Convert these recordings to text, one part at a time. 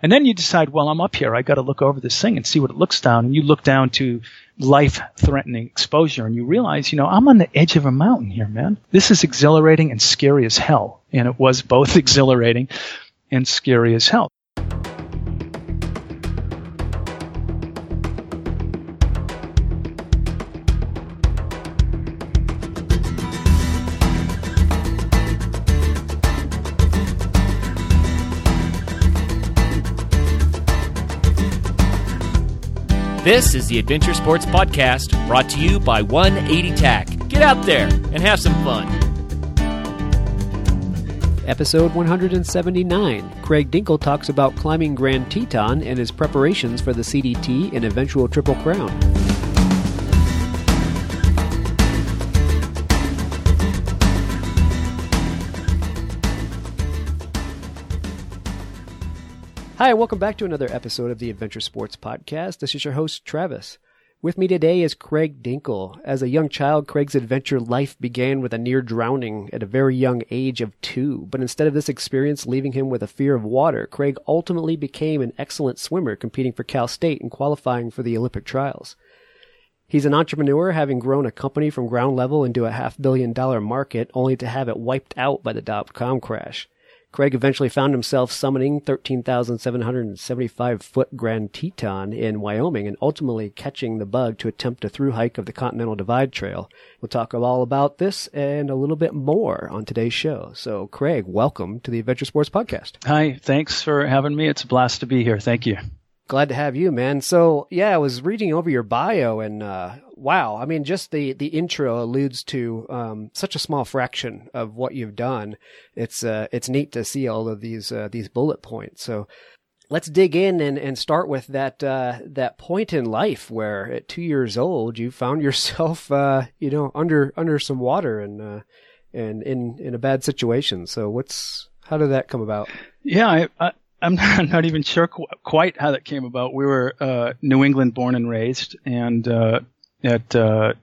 And then you decide, well, I'm up here. I got to look over this thing and see what it looks down. And you look down to life threatening exposure and you realize, you know, I'm on the edge of a mountain here, man. This is exhilarating and scary as hell. And it was both exhilarating and scary as hell. This is the Adventure Sports Podcast brought to you by 180 Tack. Get out there and have some fun. Episode 179. Craig Dinkle talks about climbing Grand Teton and his preparations for the CDT and eventual Triple Crown. Hi, welcome back to another episode of the Adventure Sports Podcast. This is your host, Travis. With me today is Craig Dinkle. As a young child, Craig's adventure life began with a near drowning at a very young age of two. But instead of this experience leaving him with a fear of water, Craig ultimately became an excellent swimmer, competing for Cal State and qualifying for the Olympic trials. He's an entrepreneur, having grown a company from ground level into a half billion dollar market, only to have it wiped out by the dot com crash. Craig eventually found himself summiting 13,775 foot Grand Teton in Wyoming and ultimately catching the bug to attempt a through hike of the Continental Divide Trail. We'll talk all about this and a little bit more on today's show. So, Craig, welcome to the Adventure Sports Podcast. Hi, thanks for having me. It's a blast to be here. Thank you. Glad to have you, man. So, yeah, I was reading over your bio and, uh, wow. I mean, just the, the intro alludes to, um, such a small fraction of what you've done. It's, uh, it's neat to see all of these, uh, these bullet points. So let's dig in and, and start with that, uh, that point in life where at two years old, you found yourself, uh, you know, under, under some water and, uh, and in, in a bad situation. So what's, how did that come about? Yeah, I, I I'm not, even sure qu- quite how that came about. We were uh, New England born and raised, and uh, at uh,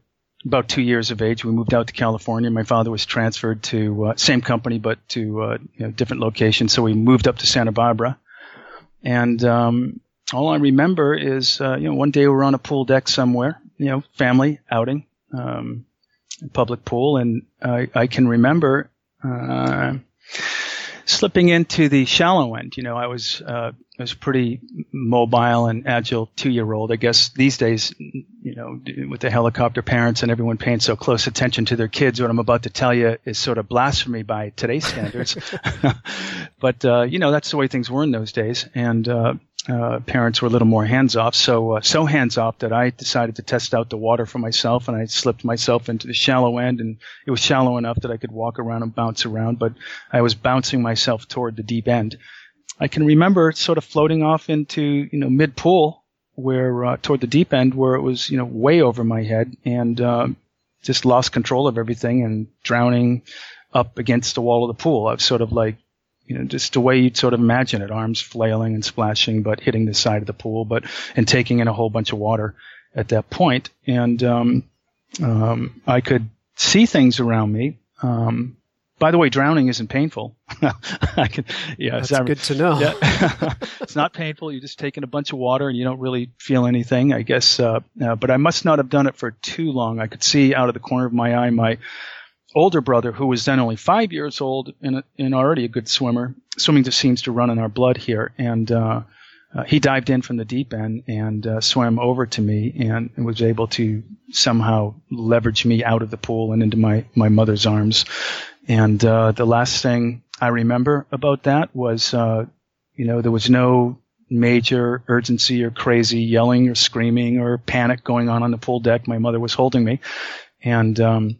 about two years of age, we moved out to California. My father was transferred to uh, same company, but to uh, you know, different location. So we moved up to Santa Barbara, and um, all I remember is uh, you know one day we were on a pool deck somewhere, you know, family outing, um, public pool, and I, I can remember slipping into the shallow end. You know, I was uh, I was pretty mobile and agile two year old. I guess these days, you know, with the helicopter parents and everyone paying so close attention to their kids, what I'm about to tell you is sort of blasphemy by today's standards. but uh, you know, that's the way things were in those days, and uh, uh, parents were a little more hands off. So uh, so hands off that I decided to test out the water for myself, and I slipped myself into the shallow end, and it was shallow enough that I could walk around and bounce around, but I was bouncing myself toward the deep end. I can remember sort of floating off into you know mid pool, where uh, toward the deep end, where it was you know way over my head, and uh, just lost control of everything and drowning up against the wall of the pool. I was sort of like you know, just the way you'd sort of imagine it, arms flailing and splashing, but hitting the side of the pool, but and taking in a whole bunch of water at that point. And um, um, I could see things around me. Um, by the way, drowning isn't painful. I can, yeah, that's that, good to know. Yeah, it's not painful. You're just taking a bunch of water and you don't really feel anything, I guess. Uh, uh, but I must not have done it for too long. I could see out of the corner of my eye my older brother, who was then only five years old and, and already a good swimmer, swimming just seems to run in our blood here. And uh, uh, he dived in from the deep end and uh, swam over to me and was able to somehow leverage me out of the pool and into my, my mother's arms. And uh, the last thing I remember about that was, uh, you know, there was no major urgency or crazy yelling or screaming or panic going on on the pool deck. My mother was holding me. And um,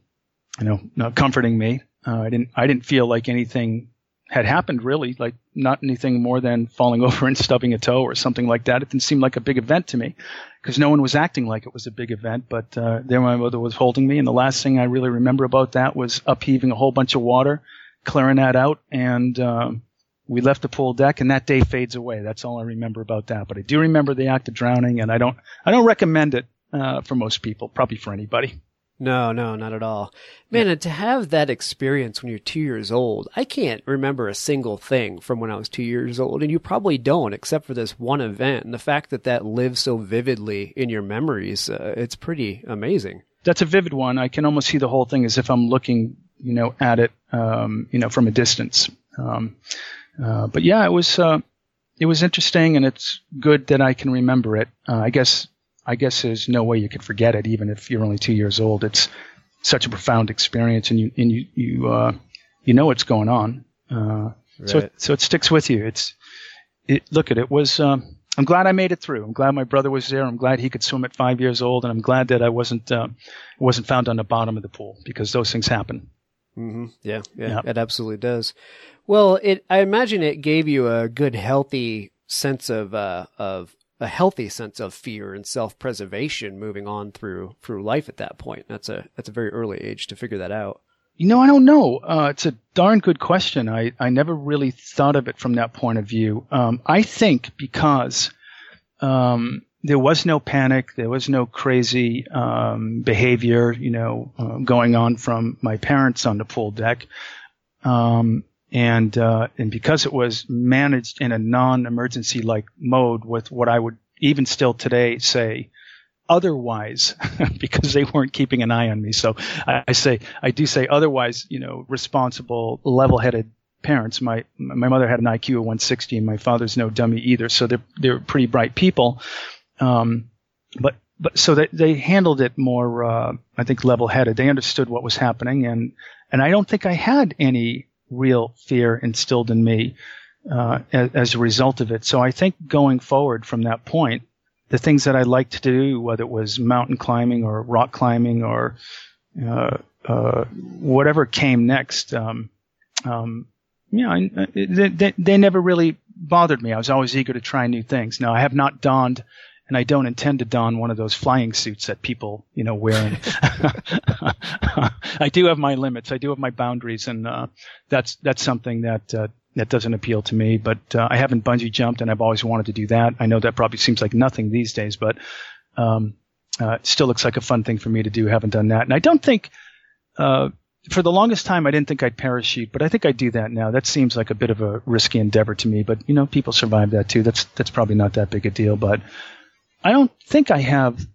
you know, comforting me. Uh, I didn't, I didn't feel like anything had happened really, like not anything more than falling over and stubbing a toe or something like that. It didn't seem like a big event to me because no one was acting like it was a big event. But uh, there my mother was holding me, and the last thing I really remember about that was upheaving a whole bunch of water, clearing that out, and um, we left the pool deck, and that day fades away. That's all I remember about that. But I do remember the act of drowning, and I don't, I don't recommend it uh, for most people, probably for anybody. No, no, not at all. Man, and to have that experience when you're two years old, I can't remember a single thing from when I was two years old, and you probably don't, except for this one event. And the fact that that lives so vividly in your memories, uh, it's pretty amazing. That's a vivid one. I can almost see the whole thing as if I'm looking, you know, at it, um, you know, from a distance. Um, uh, but yeah, it was, uh, it was interesting, and it's good that I can remember it. Uh, I guess I guess there's no way you could forget it, even if you're only two years old. It's such a profound experience, and you and you you uh, you know what's going on. Uh, right. So so it sticks with you. It's it. Look at it was. Um, I'm glad I made it through. I'm glad my brother was there. I'm glad he could swim at five years old, and I'm glad that I wasn't uh, wasn't found on the bottom of the pool because those things happen. Mm-hmm. Yeah, yeah, yeah, it absolutely does. Well, it I imagine it gave you a good, healthy sense of uh, of a healthy sense of fear and self-preservation moving on through through life at that point. That's a that's a very early age to figure that out. You know, I don't know. Uh, it's a darn good question. I, I never really thought of it from that point of view. Um, I think because um, there was no panic, there was no crazy um, behavior, you know, uh, going on from my parents on the pool deck. Um, and uh, and because it was managed in a non-emergency like mode with what I would even still today say otherwise because they weren't keeping an eye on me. So I, I say I do say otherwise, you know, responsible, level-headed parents. My my mother had an IQ of 160, and my father's no dummy either. So they're they're pretty bright people. Um, but but so they they handled it more, uh, I think, level-headed. They understood what was happening, and and I don't think I had any real fear instilled in me uh, as, as, a result of it. So I think going forward from that point, the things that I liked to do, whether it was mountain climbing or rock climbing or uh, uh, whatever came next, um, um, you know, they, they, they never really bothered me. I was always eager to try new things. Now I have not donned and I don't intend to don one of those flying suits that people, you know, wear. I do have my limits. I do have my boundaries, and uh, that's that's something that uh, that doesn't appeal to me. But uh, I haven't bungee jumped, and I've always wanted to do that. I know that probably seems like nothing these days, but um, uh, it still looks like a fun thing for me to do. I Haven't done that, and I don't think. Uh, for the longest time, I didn't think I'd parachute, but I think I do that now. That seems like a bit of a risky endeavor to me, but you know, people survive that too. That's that's probably not that big a deal. But I don't think I have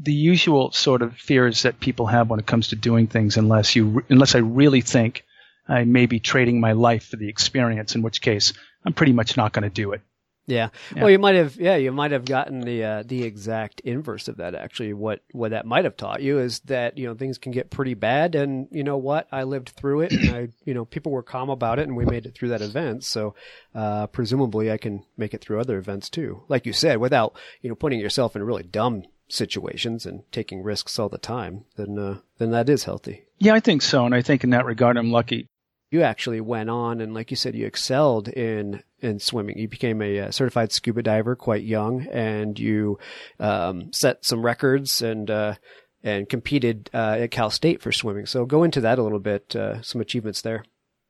the usual sort of fears that people have when it comes to doing things unless you unless I really think I may be trading my life for the experience in which case I'm pretty much not going to do it. Yeah. yeah. Well, you might have, yeah, you might have gotten the uh, the exact inverse of that. Actually, what what that might have taught you is that you know things can get pretty bad, and you know what, I lived through it, and I, you know, people were calm about it, and we made it through that event. So, uh, presumably, I can make it through other events too, like you said, without you know putting yourself in really dumb situations and taking risks all the time. Then, uh, then that is healthy. Yeah, I think so, and I think in that regard, I'm lucky you actually went on and like you said you excelled in in swimming you became a, uh, certified scuba diver quite young and you um, set some records and uh, and competed uh, at cal state for swimming so go into that a little bit uh, some achievements there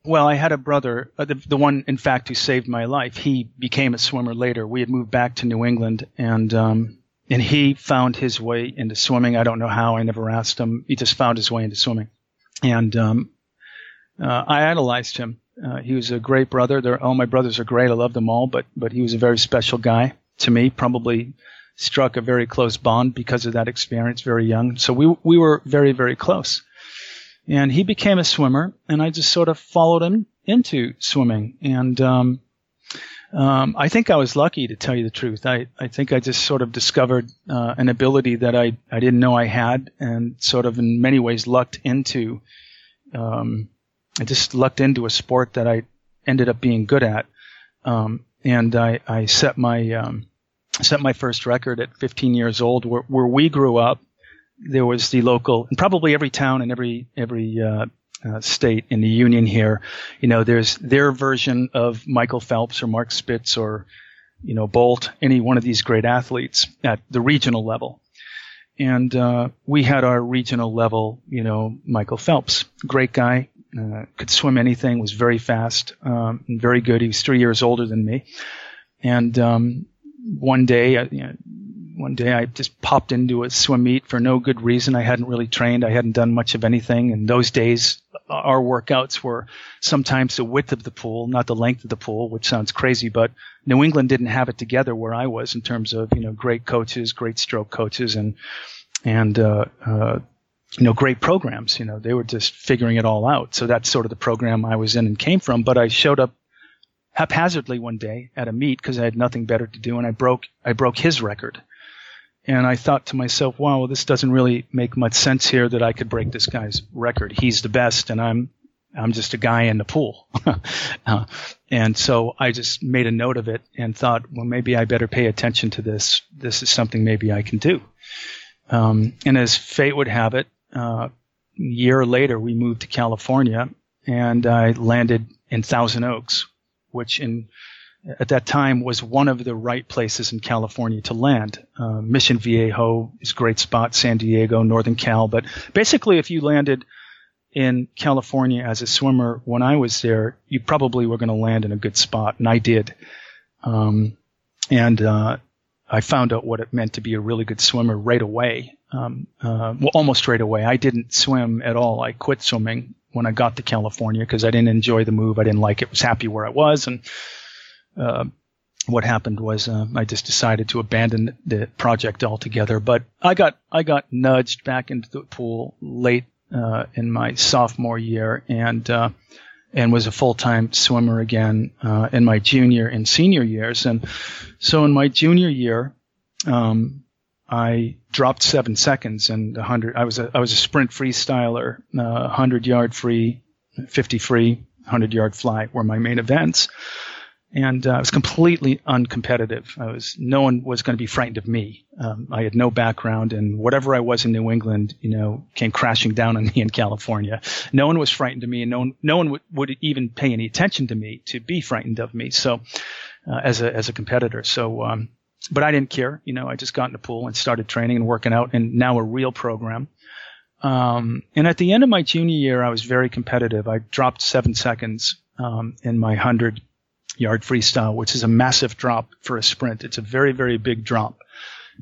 well, I had a brother, uh, the, the, one, in fact, who saved my life. He became a swimmer later. We had moved back to New England, and um, and he found his way into swimming. I don't know how. I never asked him. He just found his way into swimming, and um, uh, I idolized him. Uh, he was a great brother. They're, all my brothers are great. I love them all, but but he was a very special guy to me. Probably struck a very close bond because of that experience. Very young, so we we were very very close. And he became a swimmer, and I just sort of followed him into swimming. And um, um, I think I was lucky to tell you the truth. I, I think I just sort of discovered uh, an ability that I, I didn't know I had and sort of in many ways lucked into um, I just lucked into a sport that I ended up being good at. Um, and I, I set my, um, set my first record at 15 years old where, where we grew up. There was the local, and probably every town and every, every, uh, uh, state in the union here, you know, there's their version of Michael Phelps or Mark Spitz or, you know, Bolt, any one of these great athletes at the regional level. And, uh, we had our regional level, you know, Michael Phelps, great guy, uh, could swim anything, was very fast, um, and very good. He was three years older than me. And um, one day, uh, you know, one day I just popped into a swim meet for no good reason. I hadn't really trained. I hadn't done much of anything. In those days, our workouts were sometimes the width of the pool, not the length of the pool, which sounds crazy, but New England didn't have it together where I was in terms of, you know, great coaches, great stroke coaches and, and, uh, uh, you know, great programs. You know, they were just figuring it all out. So that's sort of the program I was in and came from. But I showed up haphazardly one day at a meet because I had nothing better to do, and I broke I broke his record. And I thought to myself, wow, well, this doesn't really make much sense here that I could break this guy's record. He's the best, and I'm I'm just a guy in the pool. uh, and so I just made a note of it and thought, well, maybe I better pay attention to this. This is something maybe I can do. Um, and as fate would have it, uh, a year later, we moved to California and I landed in Thousand Oaks, which in at that time was one of the right places in California to land. Uh, Mission Viejo is a great spot, San Diego, Northern Cal. But basically, if you landed in California as a swimmer when I was there, you probably were going to land in a good spot, and I did. Um, and uh, I found out what it meant to be a really good swimmer right away. Um, uh, well, almost straight away. I didn't swim at all. I quit swimming when I got to California because I didn't enjoy the move. I didn't like it. Was happy where I was, and uh, what happened was uh, I just decided to abandon the project altogether. But I got I got nudged back into the pool late uh, in my sophomore year, and uh, and was a full time swimmer again uh, in my junior and senior years. And so in my junior year, um, I dropped seven seconds and a hundred. I was a I was a sprint freestyler, uh, hundred yard free, fifty free, hundred yard fly were my main events and uh, I was completely uncompetitive. I was no one was going to be frightened of me. Um, I had no background, and whatever I was in New England, you know, came crashing down on me in California. No one was frightened of me, and no one, no one would, would even pay any attention to me to be frightened of me. So, uh, as a as a competitor, so. Um, but I didn't care, you know. I just got in the pool and started training and working out, and now a real program. Um, and at the end of my junior year, I was very competitive. I dropped seven seconds um, in my hundred yard freestyle, which is a massive drop for a sprint. It's a very, very big drop.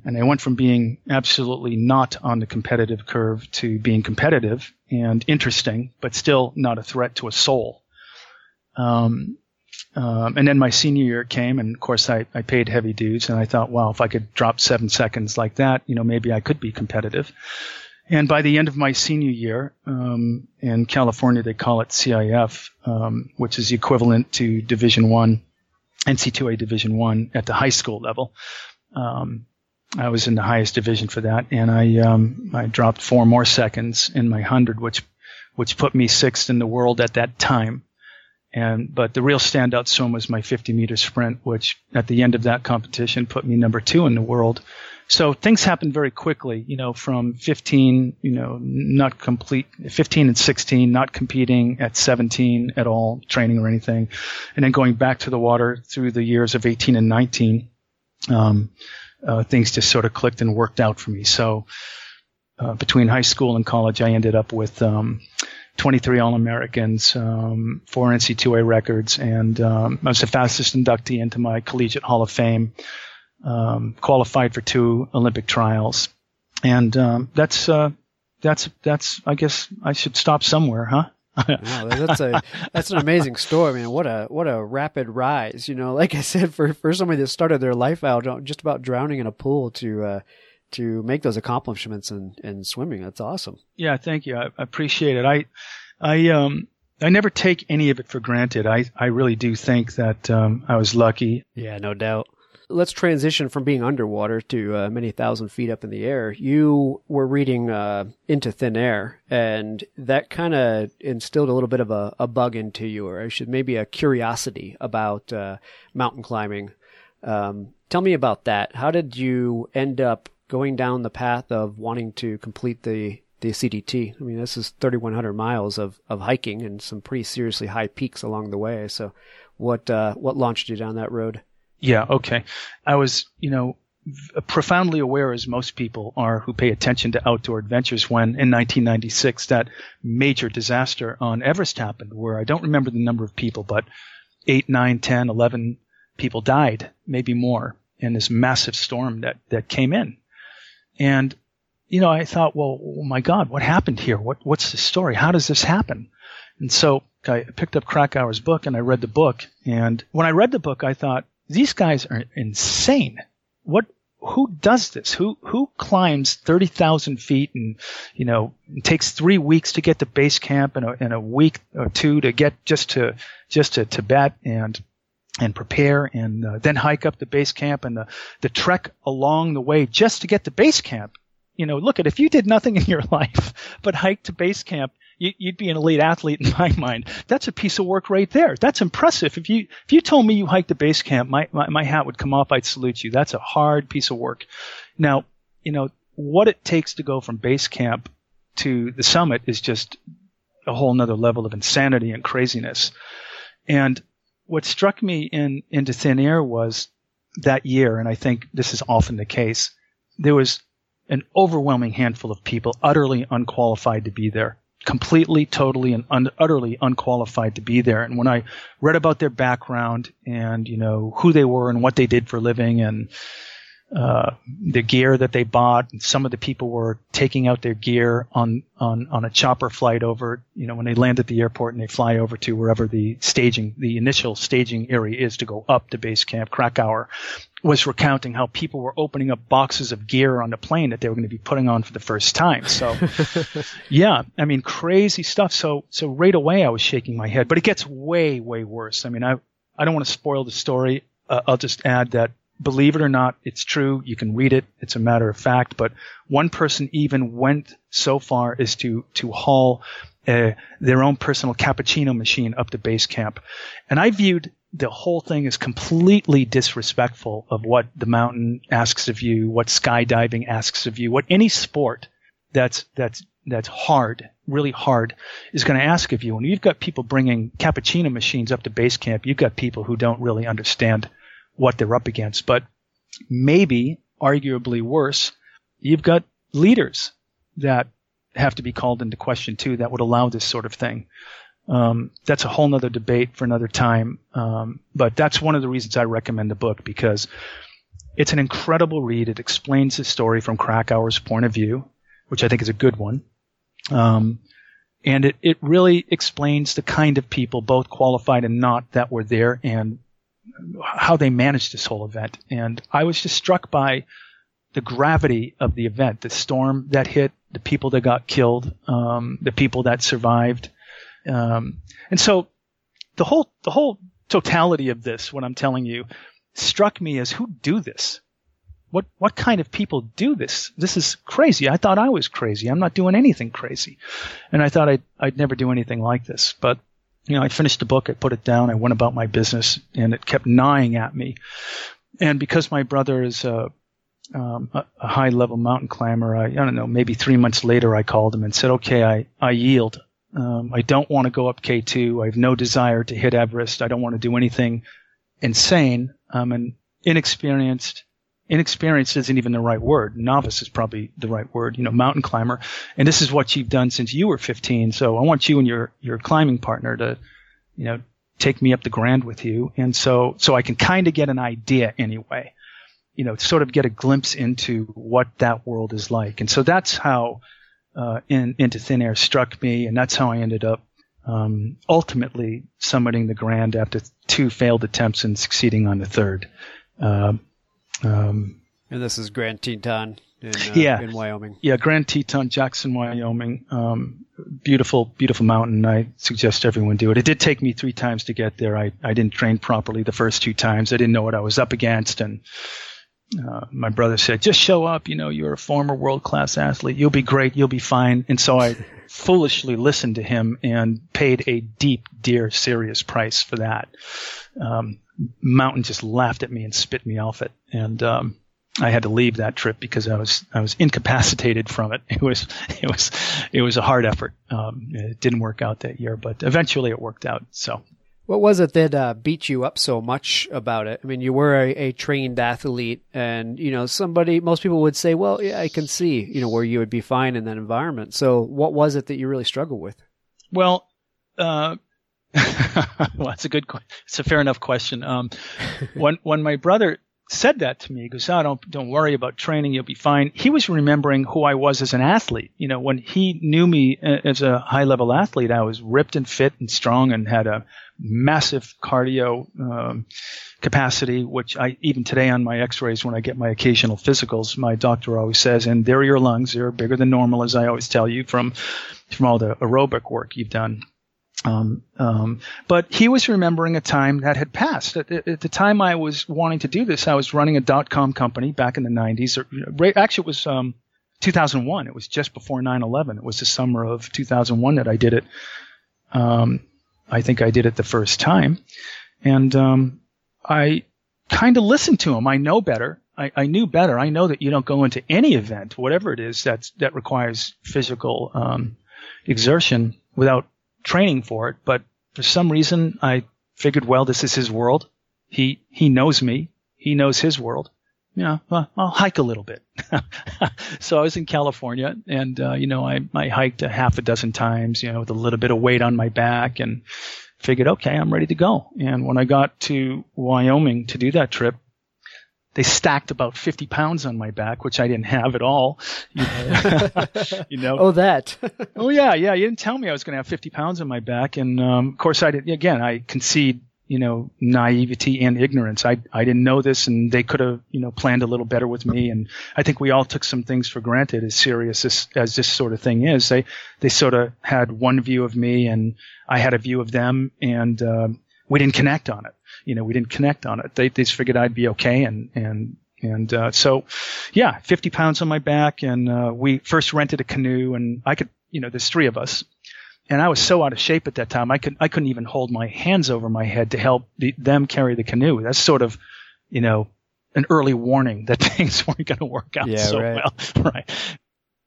And I went from being absolutely not on the competitive curve to being competitive and interesting, but still not a threat to a soul. Um, um, and then my senior year came, and of course I, I paid heavy dues, and I thought, well, if I could drop seven seconds like that, you know, maybe I could be competitive. And by the end of my senior year, um, in California, they call it CIF, um, which is equivalent to Division One, NC2A Division One at the high school level. Um, I was in the highest division for that, and I um, I dropped four more seconds in my hundred, which which put me sixth in the world at that time. And but the real standout swim was my 50 meter sprint, which at the end of that competition put me number two in the world. So things happened very quickly, you know, from 15, you know, not complete, 15 and 16, not competing at 17 at all, training or anything. And then going back to the water through the years of 18 and 19, um, uh, things just sort of clicked and worked out for me. So, uh, between high school and college, I ended up with, um, 23 All-Americans, um, four NC2A records, and um, I was the fastest inductee into my collegiate Hall of Fame um, qualified for two Olympic trials, and um, that's uh, that's that's. I guess I should stop somewhere, huh? wow, that's a that's an amazing story, man. What a what a rapid rise. You know, like I said, for for somebody that started their life out just about drowning in a pool to uh, to make those accomplishments in, in swimming, that's awesome. Yeah, thank you. I, I appreciate it. I I um I never take any of it for granted. I I really do think that um, I was lucky. Yeah, no doubt let's transition from being underwater to uh, many thousand feet up in the air. You were reading uh, Into Thin Air, and that kind of instilled a little bit of a, a, bug into you, or I should maybe a curiosity about uh, mountain climbing. Um, tell me about that. How did you end up going down the path of wanting to complete the the CDT? I mean, this is 3,100 miles of, of hiking and some pretty seriously high peaks along the way. So, what uh, what launched you down that road? Yeah, okay. I was, you know, profoundly aware as most people are who pay attention to outdoor adventures when in 1996 that major disaster on Everest happened where I don't remember the number of people but 8, 9, 10, 11 people died, maybe more. in this massive storm that that came in, and you know I thought, well, oh my God, what happened here? What what's the story? How does this happen? And so I picked up Krakauer's book and I read the book. And when I read the book, I thought these guys are insane. What who does this? Who who climbs thirty thousand feet and you know takes three weeks to get to base camp and a, and a week or two to get just to just to Tibet and and prepare and uh, then hike up the base camp and the the trek along the way just to get to base camp. You know, look at if you did nothing in your life but hike to base camp you'd be an elite athlete in my mind. That's a piece of work right there. That's impressive. If you if you told me you hiked to base camp, my, my, my hat would come off. I'd salute you. That's a hard piece of work. Now, you know what it takes to go from base camp to the summit is just a whole nother level of insanity and craziness. And what struck me in into thin air was that year, and I think this is often the case. There was an overwhelming handful of people utterly unqualified to be there completely, totally, and un- utterly unqualified to be there. And when I read about their background and you know who they were and what they did for living and uh, the gear that they bought, some of the people were taking out their gear on on on a chopper flight over. You know, when they land at the airport and they fly over to wherever the staging, the initial staging area is to go up to base camp Krakauer was recounting how people were opening up boxes of gear on the plane that they were going to be putting on for the first time. So, yeah, I mean, crazy stuff. So, so right away I was shaking my head, but it gets way, way worse. I mean, I, I don't want to spoil the story. Uh, I'll just add that believe it or not, it's true. You can read it. It's a matter of fact. But one person even went so far as to, to haul uh, their own personal cappuccino machine up to base camp. And I viewed the whole thing is completely disrespectful of what the mountain asks of you, what skydiving asks of you, what any sport that's that's that's hard, really hard, is going to ask of you. And you've got people bringing cappuccino machines up to base camp. You've got people who don't really understand what they're up against. But maybe, arguably worse, you've got leaders that have to be called into question too that would allow this sort of thing. Um, that's a whole nother debate for another time. Um, but that's one of the reasons I recommend the book because it's an incredible read. It explains the story from Krakauer's point of view, which I think is a good one. Um, and it, it really explains the kind of people, both qualified and not, that were there and how they managed this whole event. And I was just struck by the gravity of the event, the storm that hit, the people that got killed, um, the people that survived, um, and so the whole the whole totality of this, what I'm telling you, struck me as who do this? What what kind of people do this? This is crazy. I thought I was crazy. I'm not doing anything crazy, and I thought I'd I'd never do anything like this. But you know, I finished the book. I put it down. I went about my business, and it kept gnawing at me. And because my brother is a um, a, high level mountain climber, I, I don't know, maybe three months later, I called him and said, okay, I, I yield. Um, I don't want to go up K2. I have no desire to hit Everest. I don't want to do anything insane. I'm an inexperienced, inexperienced isn't even the right word. Novice is probably the right word, you know, mountain climber. And this is what you've done since you were 15. So I want you and your, your climbing partner to, you know, take me up the Grand with you. And so, so I can kind of get an idea anyway, you know, sort of get a glimpse into what that world is like. And so that's how, uh, in, into thin air struck me, and that's how I ended up um, ultimately summiting the Grand after two failed attempts and succeeding on the third. Uh, um, and this is Grand Teton in, uh, yeah, in Wyoming. Yeah, Grand Teton, Jackson, Wyoming. Um, beautiful, beautiful mountain. I suggest everyone do it. It did take me three times to get there. I, I didn't train properly the first two times. I didn't know what I was up against, and uh, my brother said, just show up. You know, you're a former world class athlete. You'll be great. You'll be fine. And so I foolishly listened to him and paid a deep, dear, serious price for that. Um, Mountain just laughed at me and spit me off it. And, um, I had to leave that trip because I was I was incapacitated from it. It was it was it was a hard effort. Um, it didn't work out that year, but eventually it worked out. So what was it that uh, beat you up so much about it? I mean, you were a, a, trained athlete, and you know, somebody. Most people would say, "Well, yeah, I can see, you know, where you would be fine in that environment." So, what was it that you really struggled with? Well, uh, well, that's a good. It's a fair enough question. Um, when when my brother said that to me. He goes, "Oh, don't don't worry about training. You'll be fine." He was remembering who I was as an athlete. You know, when he knew me uh, as a high level athlete, I was ripped and fit and strong and had a massive cardio um, capacity, which I even today on my X-rays when I get my occasional physicals, my doctor always says, "And there are your lungs. They're bigger than normal," as I always tell you from from all the aerobic work you've done. Um, um, but he was remembering a time that had passed. At, at, the time I was wanting to do this, I was running a dot com company back in the 90s. Or, actually, it was um, 2001. It was just before 9/11. It was the summer of 2001 that I did it. Um, I think I did it the first time, and um, I kind of listened to him. I know better. I, I, knew better. I know that you don't go into any event, whatever it is, that's that requires physical um, exertion without training for it, but for some reason I figured, well, this is his world. He he knows me. He knows his world. You know, well, I'll hike a little bit. so I was in California, and uh, you know, I I hiked a half a dozen times, you know, with a little bit of weight on my back, and figured, okay, I'm ready to go. And when I got to Wyoming to do that trip, they stacked about 50 pounds on my back, which I didn't have at all. You know, you know? oh, that. oh yeah, yeah. You didn't tell me I was going to have 50 pounds on my back, and um, of course I did. Again, I concede, you know, naivety and ignorance. I I didn't know this, and they could have, you know, planned a little better with me. And I think we all took some things for granted, as serious as, as this sort of thing is. They they sort of had one view of me, and I had a view of them, and um, we didn't connect on it you know, we didn't connect on it. They, they just figured I'd be okay. And, and, and, uh, so yeah, 50 pounds on my back. And, uh, we first rented a canoe and I could, you know, there's three of us. And I was so out of shape at that time. I could, I couldn't even hold my hands over my head to help the, them carry the canoe. That's sort of, you know, an early warning that things weren't going to work out yeah, so right. well. Right.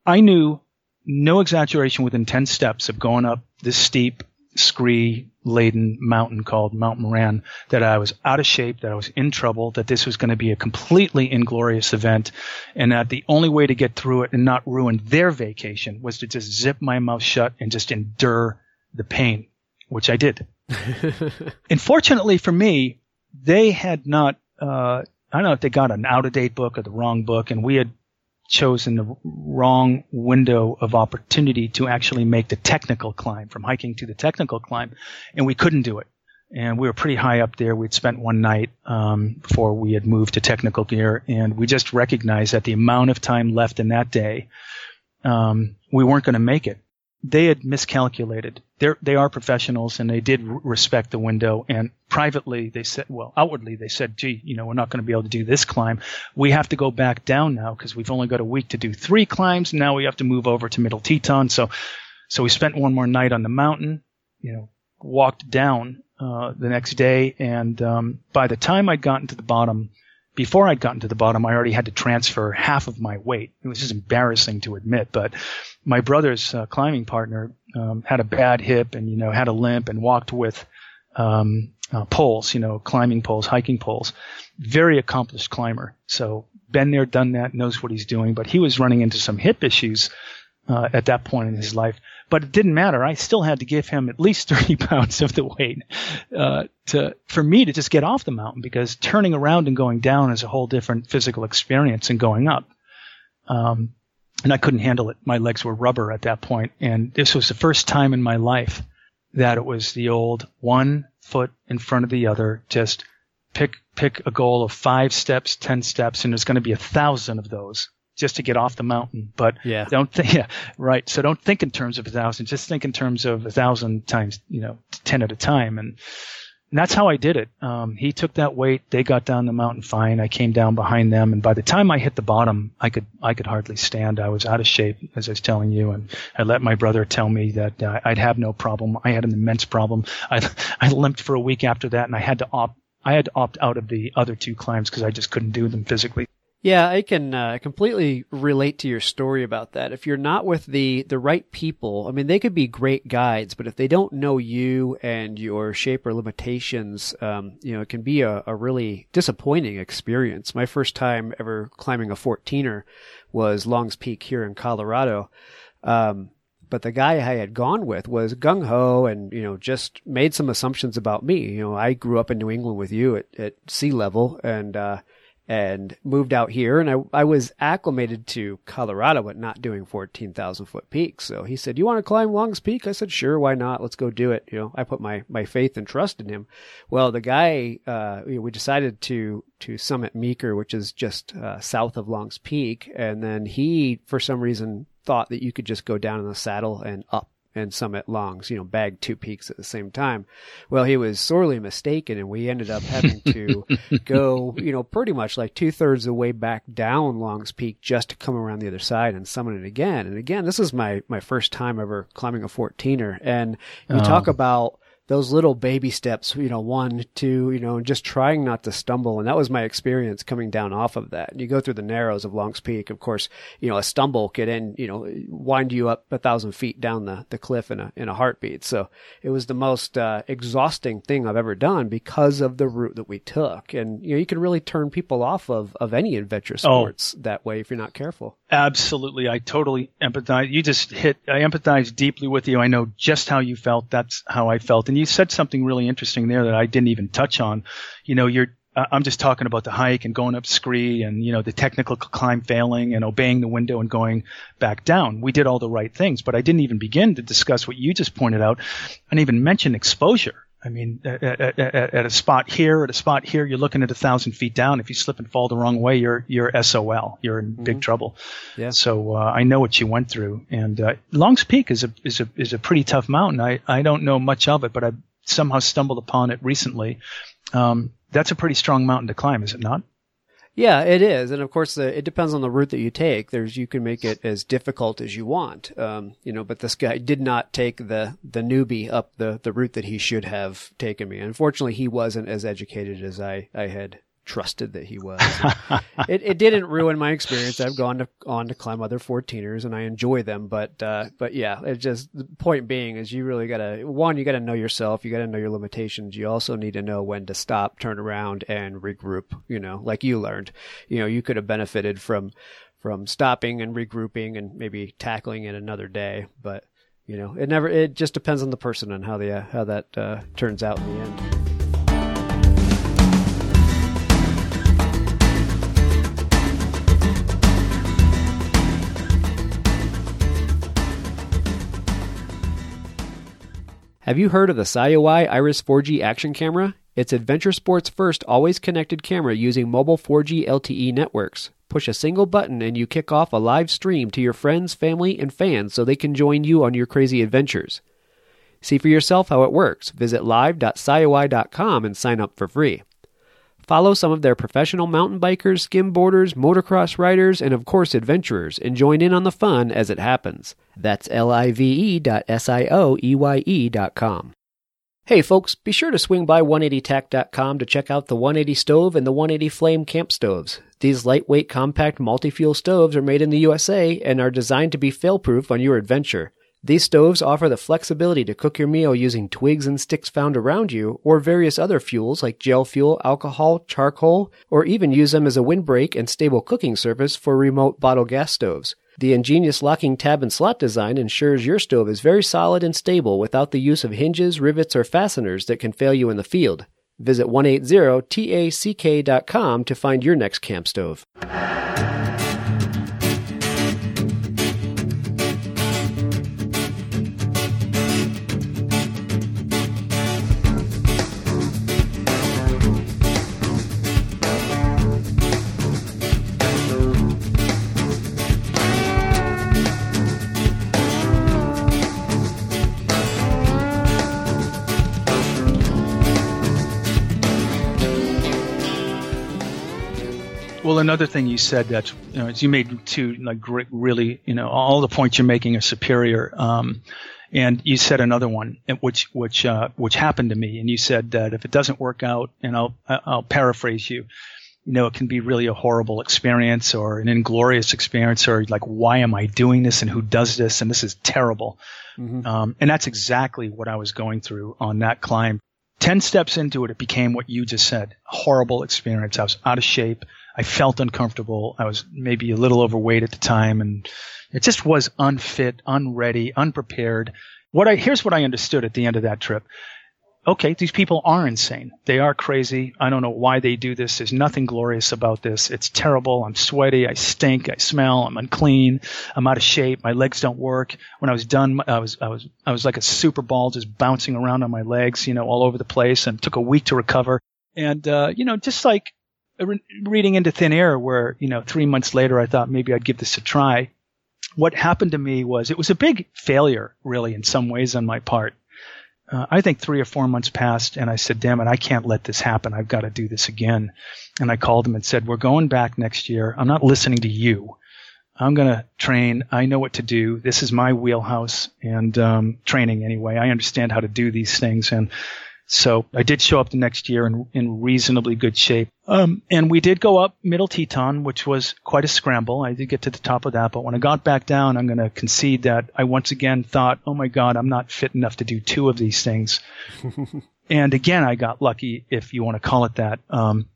I knew no exaggeration within 10 steps of going up this steep scree laden mountain called Mount Moran that I was out of shape, that I was in trouble, that this was going to be a completely inglorious event, and that the only way to get through it and not ruin their vacation was to just zip my mouth shut and just endure the pain, which I did. Unfortunately for me, they had not, uh, I don't know if they got an out of date book or the wrong book, and we had chosen the wrong window of opportunity to actually make the technical climb from hiking to the technical climb, and we couldn't do it. And we were pretty high up there. We'd spent one night um, before we had moved to technical gear, and we just recognized that the amount of time left in that day, um, we weren't going to make it they had miscalculated. They're, they are professionals and they did respect the window. And privately, they said, well, outwardly, they said, gee, you know, we're not going to be able to do this climb. We have to go back down now because we've only got a week to do three climbs. Now we have to move over to Middle Teton. So, so we spent one more night on the mountain, you know, walked down, uh, the next day. And, um, by the time I'd gotten to the bottom, before I'd gotten to the bottom, I already had to transfer half of my weight. It was just embarrassing to admit, but my brother's uh, climbing partner um, had a bad hip and you know had a limp and walked with um, uh, poles, you know, climbing poles, hiking poles. Very accomplished climber. So been there, done that, knows what he's doing. But he was running into some hip issues uh, at that point in his life. But it didn't matter. I still had to give him at least 30 pounds of the weight uh, to for me to just get off the mountain because turning around and going down is a whole different physical experience than going up. Um, and I couldn't handle it. My legs were rubber at that point, and this was the first time in my life that it was the old one foot in front of the other, just pick pick a goal of five steps, ten steps, and there's going to be a thousand of those just to get off the mountain. But yeah. don't think, yeah, right. So don't think in terms of a thousand. Just think in terms of a thousand times, you know, ten at a time. And and that's how I did it. Um, he took that weight. They got down the mountain fine. I came down behind them, and by the time I hit the bottom, I could I could hardly stand. I was out of shape, as I was telling you, and I let my brother tell me that uh, I'd have no problem. I had an immense problem. I I limped for a week after that, and I had to opt I had to opt out of the other two climbs because I just couldn't do them physically. Yeah, I can uh, completely relate to your story about that. If you're not with the the right people, I mean, they could be great guides, but if they don't know you and your shape or limitations, um, you know, it can be a, a really disappointing experience. My first time ever climbing a 14er was Longs Peak here in Colorado. Um, but the guy I had gone with was gung ho and, you know, just made some assumptions about me. You know, I grew up in New England with you at, at sea level and, uh, and moved out here and I, I was acclimated to Colorado, but not doing 14,000 foot peaks. So he said, you want to climb Longs Peak? I said, sure. Why not? Let's go do it. You know, I put my, my faith and trust in him. Well, the guy, uh, we decided to, to summit Meeker, which is just, uh, south of Longs Peak. And then he, for some reason, thought that you could just go down in the saddle and up and Summit Longs, you know, bagged two peaks at the same time. Well, he was sorely mistaken, and we ended up having to go, you know, pretty much like two thirds of the way back down Longs Peak just to come around the other side and summit it again. And again, this is my my first time ever climbing a 14er, and you oh. talk about those little baby steps, you know, one, two, you know, just trying not to stumble. And that was my experience coming down off of that. You go through the narrows of Longs Peak. Of course, you know, a stumble could end, you know, wind you up a thousand feet down the, the cliff in a, in a heartbeat. So it was the most uh, exhausting thing I've ever done because of the route that we took. And, you know, you can really turn people off of, of any adventure oh. sports oh, that way if you're not careful. Absolutely. I totally empathize. You just hit, I empathize deeply with you. I know just how you felt. That's how I felt. And you said something really interesting there that I didn't even touch on. You know, you're I'm just talking about the hike and going up scree and you know the technical climb failing and obeying the window and going back down. We did all the right things, but I didn't even begin to discuss what you just pointed out and even mention exposure. I mean, at, at, at, a spot here, at a spot here, you're looking at a thousand feet down. If you slip and fall the wrong way, you're you're SOL. You're in mm-hmm. big trouble. Yeah. So uh, I know what you went through. And uh, Longs Peak is a is a is a pretty tough mountain. I I don't know much of it, but I somehow stumbled upon it recently. Um, that's a pretty strong mountain to climb, is it not? Yeah, it is, and of course, it depends on the route that you take. There's you can make it as difficult as you want, um, you know. But this guy did not take the the newbie up the the route that he should have taken me. Unfortunately, he wasn't as educated as I I had trusted that he was. it, it didn't ruin my experience. I've gone to, on to climb other 14ers and I enjoy them. But, uh, but yeah, it just, the point being is you really gotta, one, you gotta know yourself. You gotta know your limitations. You also need to know when to stop, turn around and regroup, you know, like you learned, you know, you could have benefited from, from stopping and regrouping and maybe tackling it another day. But, you know, it never, it just depends on the person and how the, uh, how that, uh, turns out in the end. Have you heard of the SioEye Iris 4G action camera? It's Adventure Sports' first always connected camera using mobile 4G LTE networks. Push a single button and you kick off a live stream to your friends, family, and fans so they can join you on your crazy adventures. See for yourself how it works. Visit live.sioeye.com and sign up for free. Follow some of their professional mountain bikers, skimboarders, motocross riders, and of course adventurers, and join in on the fun as it happens. That's L-I-V-E dot S-I-O-E-Y-E dot com. Hey folks, be sure to swing by 180tack.com to check out the 180 stove and the 180 flame camp stoves. These lightweight compact multi-fuel stoves are made in the USA and are designed to be fail-proof on your adventure. These stoves offer the flexibility to cook your meal using twigs and sticks found around you, or various other fuels like gel fuel, alcohol, charcoal, or even use them as a windbreak and stable cooking surface for remote bottle gas stoves. The ingenious locking tab and slot design ensures your stove is very solid and stable without the use of hinges, rivets, or fasteners that can fail you in the field. Visit 180tack.com to find your next camp stove. Well, another thing you said that you know, you made two like really, you know, all the points you're making are superior. Um, and you said another one, which which uh, which happened to me, and you said that if it doesn't work out, and I'll I'll paraphrase you, you know, it can be really a horrible experience or an inglorious experience, or like, why am I doing this, and who does this, and this is terrible. Mm-hmm. Um, and that's exactly what I was going through on that climb. Ten steps into it, it became what you just said, a horrible experience. I was out of shape. I felt uncomfortable. I was maybe a little overweight at the time and it just was unfit, unready, unprepared. What I, here's what I understood at the end of that trip. okay, these people are insane. They are crazy. I don't know why they do this. There's nothing glorious about this. It's terrible. I'm sweaty. I stink. I smell. I'm unclean. I'm out of shape. My legs don't work. When I was done, I was, I was, I was like a super ball just bouncing around on my legs, you know, all over the place and took a week to recover. And, uh, you know, just like re- reading into thin air where, you know, three months later, I thought maybe I'd give this a try. What happened to me was it was a big failure, really, in some ways on my part uh, I think three or four months passed, and I said, "Damn it, I can't let this happen. I've got to do this again." And I called him and said, "We're going back next year. I'm not listening to you. I'm going to train. I know what to do. This is my wheelhouse and um, training anyway. I understand how to do these things, and so I did show up the next year in, in reasonably good shape. Um, and we did go up Middle Teton, which was quite a scramble. I did get to the top of that, but when I got back down, I'm going to concede that I once again thought, oh my God, I'm not fit enough to do two of these things. and again, I got lucky, if you want to call it that. Um,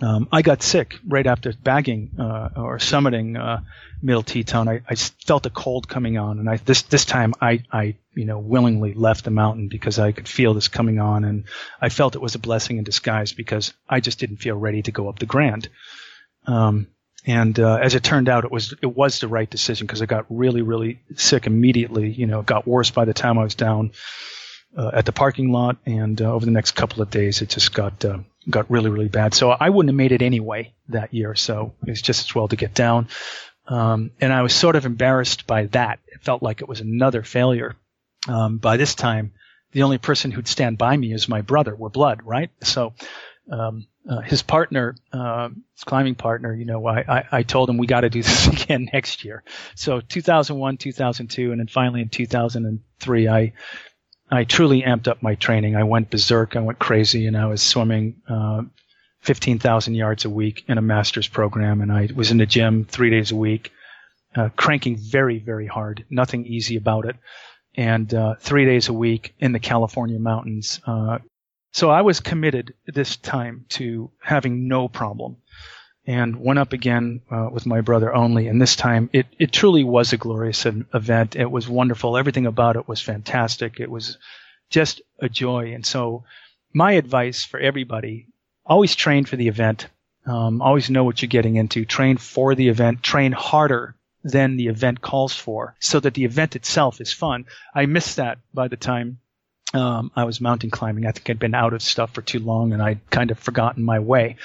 um, I got sick right after bagging uh, or summiting uh, Middle Teton. I, I felt a cold coming on, and I this this time I I you know willingly left the mountain because I could feel this coming on, and I felt it was a blessing in disguise because I just didn't feel ready to go up the Grand. Um, and uh, as it turned out, it was it was the right decision because I got really really sick immediately. You know, it got worse by the time I was down uh, at the parking lot, and uh, over the next couple of days, it just got uh, got really really bad. So I wouldn't have made it anyway that year. So it's just as well to get down. Um, and I was sort of embarrassed by that. It felt like it was another failure. Um, by this time, the only person who'd stand by me is my brother. We're blood, right? So um, uh, his partner, uh, his climbing partner, you know, I, I, I told him we got to do this again next year. So 2001, 2002, and then finally in 2003, I I truly amped up my training. I went berserk. I went crazy, and I was swimming uh, 15,000 yards a week in a master's program, and I was in the gym three days a week, uh, cranking very, very hard. Nothing easy about it, and uh, three days a week in the California mountains. Uh, so I was committed this time to having no problem and went up again uh, with my brother only. And this time, it, it truly was a glorious event. It was wonderful. Everything about it was fantastic. It was just a joy. And so, my advice for everybody: always train for the event. Um, always know what you're getting into. Train for the event. Train harder than the event calls for, so that the event itself is fun. I missed that by the time um, I was mountain climbing. I think I'd been out of stuff for too long and I'd kind of forgotten my way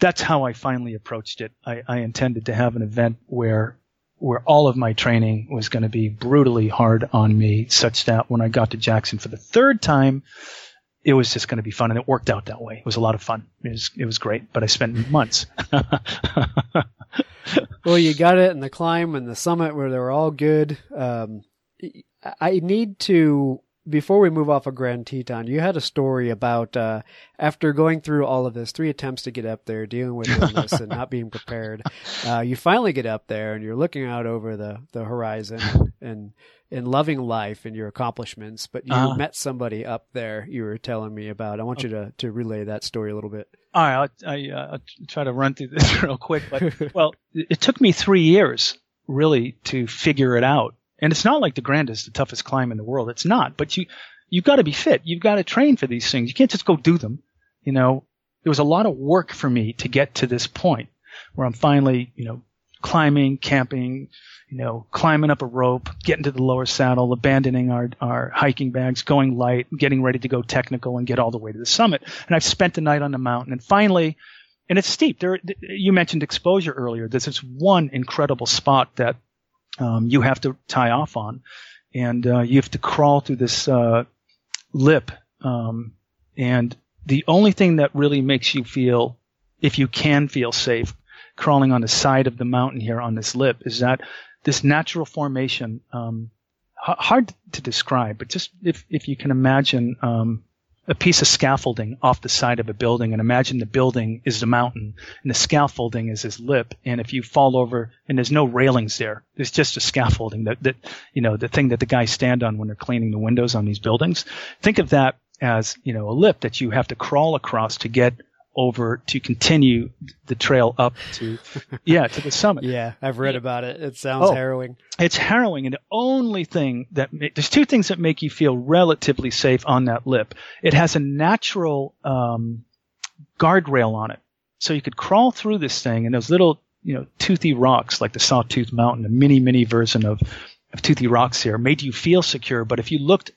that's how I finally approached it. I, I intended to have an event where where all of my training was going to be brutally hard on me, such that when I got to Jackson for the third time, it was just going to be fun, and it worked out that way. It was a lot of fun. It was it was great, but I spent months. well, you got it, and the climb and the summit where they were all good. Um, I need to before we move off of Grand Teton, you had a story about uh, after going through all of this, three attempts to get up there, dealing with illness and not being prepared. Uh, you finally get up there and you're looking out over the, the horizon and, and loving life and your accomplishments. But you uh met somebody up there you were telling me about. I want you to, to relay that story a little bit. All right, I'll, I, uh, I'll try to run through this real quick. But well, it took me three years really to figure it out and it's not like the Grand is the toughest climb in the world. It's not. But you you've got to be fit. You've got to train for these things. You can't just go do them. You know, there was a lot of work for me to get to this point where I'm finally, you know, climbing, camping, you know, climbing up a rope, getting to the lower saddle, abandoning our, our hiking bags, going light, getting ready to go technical and get all the way to the summit. And I've spent the night on the mountain and finally, and it's steep. There, you mentioned exposure earlier. There's this one incredible spot that um, you have to tie off on, and uh, you have to crawl through this uh, lip. Um, and the only thing that really makes you feel, if you can feel safe, crawling on the side of the mountain here on this lip, is that this natural formation. Um, hard to describe, but just if if you can imagine um, a piece of scaffolding off the side of a building and imagine the building is the mountain and the scaffolding is his lip. And if you fall over and there's no railings there, there's just a scaffolding that, that, you know, the thing that the guys stand on when they're cleaning the windows on these buildings. Think of that as, you know, a lip that you have to crawl across to get over to continue the trail up to, yeah, to the summit. Yeah, I've read about it. It sounds Oh. harrowing. It's harrowing, and the only thing that there's two things that make you feel relatively safe on that lip. It has a natural um, guardrail on it, so you could crawl through this thing, and those little you know toothy rocks like the Sawtooth Mountain, a mini mini version of of toothy rocks here, made you feel secure. But if you looked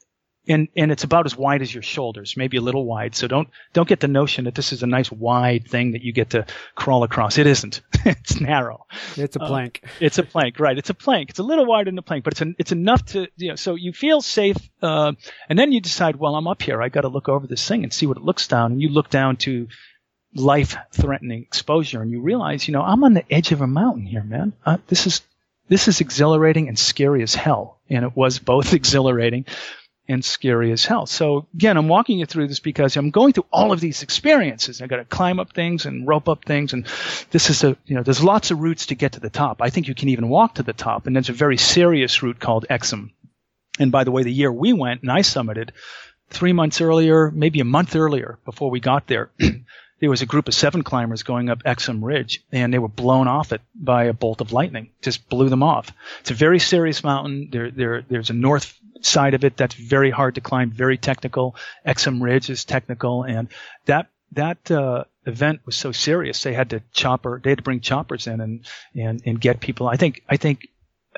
and and it's about as wide as your shoulders, maybe a little wide. So don't don't get the notion that this is a nice wide thing that you get to crawl across. It isn't. it's narrow. It's a Uh, plank. It's a plank, right? It's a plank. It's a little wider than a plank, but it's an, it's enough to you know. So you feel safe, uh, and then you decide, well, I'm up here. I got to look over this thing and see what it looks down. And you look down to life-threatening exposure, and you realize, you know, I'm on the edge of a mountain here, man. Uh, this is this is exhilarating and scary as hell, and it was both exhilarating and scary as hell. So again, I'm walking you through this because I'm going through all of these experiences. I got to climb up things and rope up things, and this is a you know there's lots of routes to get to the top. I think you can even walk to the top, and there's a very serious route called Exum. And by the way, the year we went and I summited, three months earlier, maybe a month earlier, before we got there. There was a group of seven climbers going up Exum Ridge, and they were blown off it by a bolt of lightning. Just blew them off. It's a very serious mountain. There, there, there's a north side of it that's very hard to climb, very technical. Exum Ridge is technical, and that that uh, event was so serious they had to chopper they had to bring choppers in and and and get people. I think I think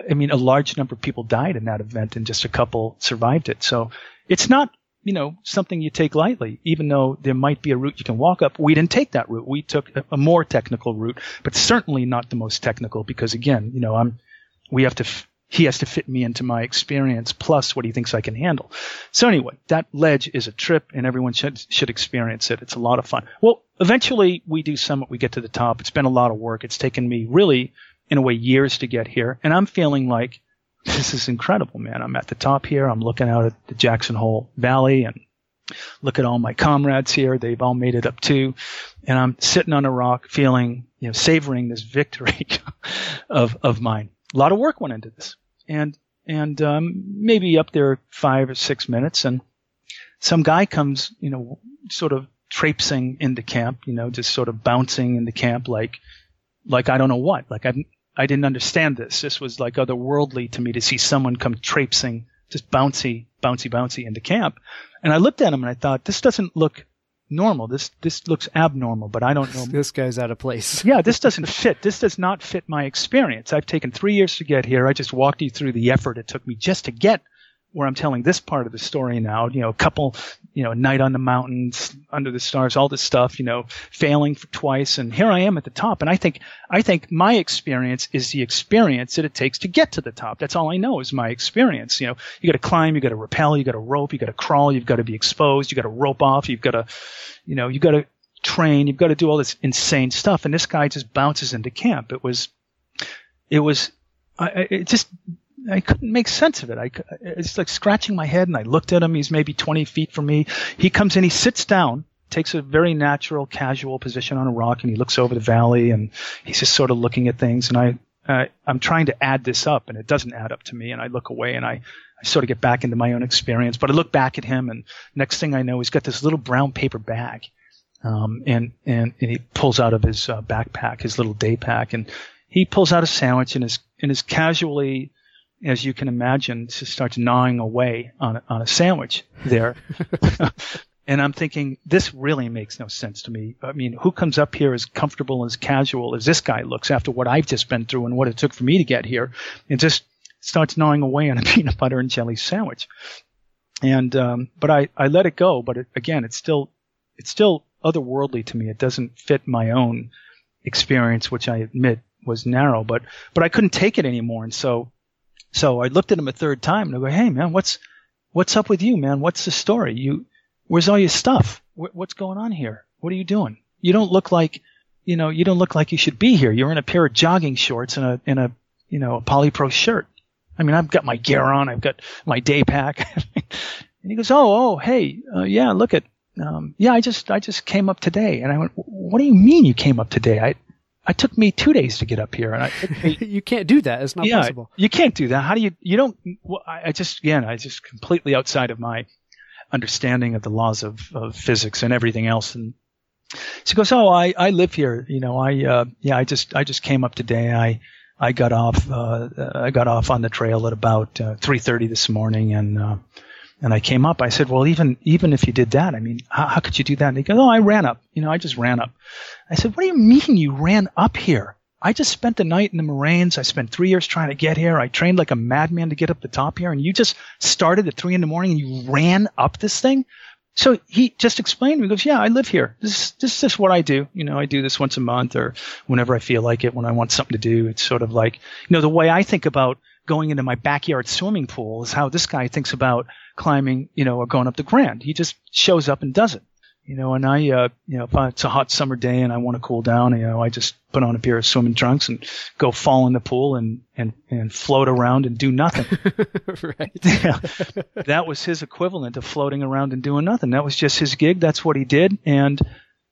I mean a large number of people died in that event, and just a couple survived it. So it's not you know something you take lightly, even though there might be a route you can walk up. We didn't take that route. We took a, a more technical route, but certainly not the most technical because again, you know, I'm we have to. F- he has to fit me into my experience plus what he thinks I can handle. So anyway, that ledge is a trip and everyone should should experience it. It's a lot of fun. Well, eventually we do summit, we get to the top. It's been a lot of work. It's taken me really in a way years to get here and I'm feeling like this is incredible, man. I'm at the top here. I'm looking out at the Jackson Hole Valley and look at all my comrades here. They've all made it up too. And I'm sitting on a rock feeling, you know, savoring this victory of, of mine. A lot of work went into this and, and, um, maybe up there five or six minutes and some guy comes, you know, sort of traipsing into camp, you know, just sort of bouncing into camp like, like I don't know what. Like I, I didn't understand this. This was like otherworldly to me to see someone come traipsing, just bouncy, bouncy, bouncy into camp. And I looked at him and I thought, this doesn't look normal. This, this looks abnormal, but I don't know. This guy's out of place. yeah, this doesn't fit. This does not fit my experience. I've taken three years to get here. I just walked you through the effort it took me just to get where I'm telling this part of the story now. You know, a couple, you know, night on the mountains, under the stars, all this stuff. You know, failing twice, and here I am at the top. And I think, I think my experience is the experience that it takes to get to the top. That's all I know is my experience. You know, you got to climb, you got to rappel, you got to rope, you got to crawl, you've got to be exposed, you got to rope off, you've got to, you know, you got to train, you've got to do all this insane stuff. And this guy just bounces into camp. It was, it was, I- it just, I couldn't make sense of it. I, it's like scratching my head and I looked at him. He's maybe 20 feet from me. He comes in, he sits down, takes a very natural, casual position on a rock and he looks over the valley and he's just sort of looking at things. And I, uh, I'm trying to add this up and it doesn't add up to me. And I look away and I, I sort of get back into my own experience, but I look back at him and next thing I know, he's got this little brown paper bag. Um, and, and, and he pulls out of his uh, backpack, his little day pack, and he pulls out a sandwich and is, and is casually, as you can imagine, just starts gnawing away on a, on a sandwich there. and I'm thinking, this really makes no sense to me. I mean, who comes up here as comfortable and as casual as this guy looks after what I've just been through and what it took for me to get here and just starts gnawing away on a peanut butter and jelly sandwich. And, um, but I, I let it go, but it, again, it's still, it's still otherworldly to me. It doesn't fit my own experience, which I admit was narrow, but, but I couldn't take it anymore. And so, so I looked at him a third time and I go, Hey man, what's, what's up with you, man? What's the story? You, where's all your stuff? Wh- what's going on here? What are you doing? You don't look like, you know, you don't look like you should be here. You're in a pair of jogging shorts and a, in a, you know, a polypro shirt. I mean, I've got my gear on. I've got my day pack. and he goes, Oh, oh, hey, uh, yeah, look at, um, yeah, I just, I just came up today. And I went, what do you mean you came up today? I, I took me two days to get up here and I, it took me you can't do that. It's not yeah, possible. You can't do that. How do you? You don't. Well, I, I just again, I just completely outside of my understanding of the laws of, of physics and everything else. And She goes, "Oh, I I live here. You know, I uh, yeah, I just I just came up today. I I got off uh, I got off on the trail at about uh, 3:30 this morning, and uh, and I came up. I said, well, even even if you did that, I mean, how, how could you do that? And he goes, oh, I ran up. You know, I just ran up. I said, what do you mean you ran up here? I just spent the night in the Moraines. I spent three years trying to get here. I trained like a madman to get up the top here, and you just started at three in the morning and you ran up this thing. So he just explained he goes, yeah, I live here. This, this is just what I do. You know, I do this once a month or whenever I feel like it, when I want something to do. It's sort of like, you know, the way I think about going into my backyard swimming pool is how this guy thinks about climbing, you know, or going up the Grand. He just shows up and does it. You know, and I, uh, you know, if it's a hot summer day and I want to cool down, you know, I just put on a pair of swimming trunks and go fall in the pool and, and, and float around and do nothing. right. yeah. That was his equivalent of floating around and doing nothing. That was just his gig. That's what he did. And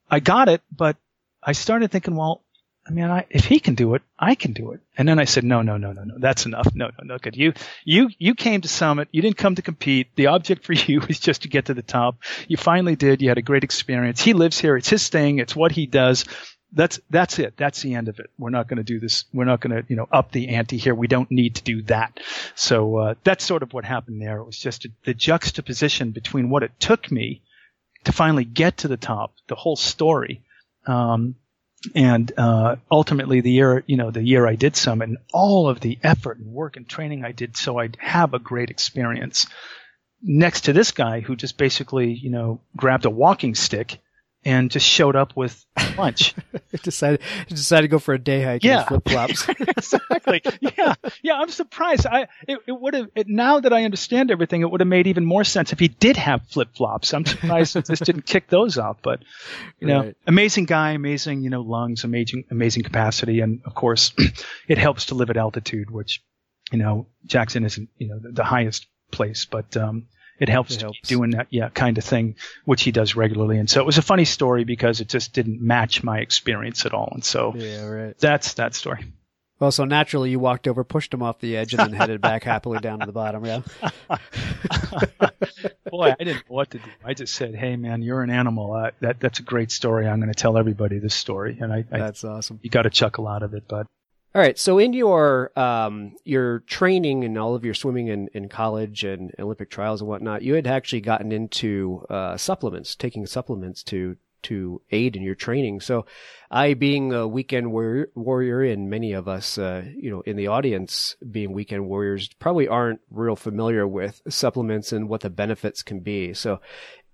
I got it, but I started thinking, well, I mean, I, if he can do it, I can do it. And then I said, no, no, no, no, no, that's enough. No, no, no, good. You, you, you came to Summit. You didn't come to compete. The object for you was just to get to the top. You finally did. You had a great experience. He lives here. It's his thing. It's what he does. That's, that's it. That's the end of it. We're not going to do this. We're not going to, you know, up the ante here. We don't need to do that. So, uh, that's sort of what happened there. It was just a, the juxtaposition between what it took me to finally get to the top, the whole story, um, and uh, ultimately the year you know the year I did some and all of the effort and work and training I did so I'd have a great experience. Next to this guy who just basically you know grabbed a walking stick and just showed up with lunch. decided decided to go for a day hike yeah. flip flops. exactly. Yeah. Yeah. I'm surprised. I it, it would have now that I understand everything, it would have made even more sense if he did have flip flops. I'm surprised that this didn't kick those off. But you know, right. amazing guy, amazing you know lungs, amazing amazing capacity, and of course, it helps to live at altitude, which you know Jackson isn't you know the, the highest place, but um, it helps, it helps. doing that yeah kind of thing which he does regularly. And so it was a funny story because it just didn't match my experience at all. And so yeah right. that's that story. Well so naturally you walked over pushed him off the edge and then headed back happily down to the bottom yeah? Boy i didn't know what to do. I just said hey man you're an animal. Uh, that that's a great story. I'm going to tell everybody this story and i, I that's awesome. you got to chuckle out of it but all right. So in your um, your training and all of your swimming in, in college and Olympic trials and whatnot, you had actually gotten into uh, supplements, taking supplements to to aid in your training. So, I, being a weekend warrior, warrior and many of us, uh, you know, in the audience being weekend warriors, probably aren't real familiar with supplements and what the benefits can be. So,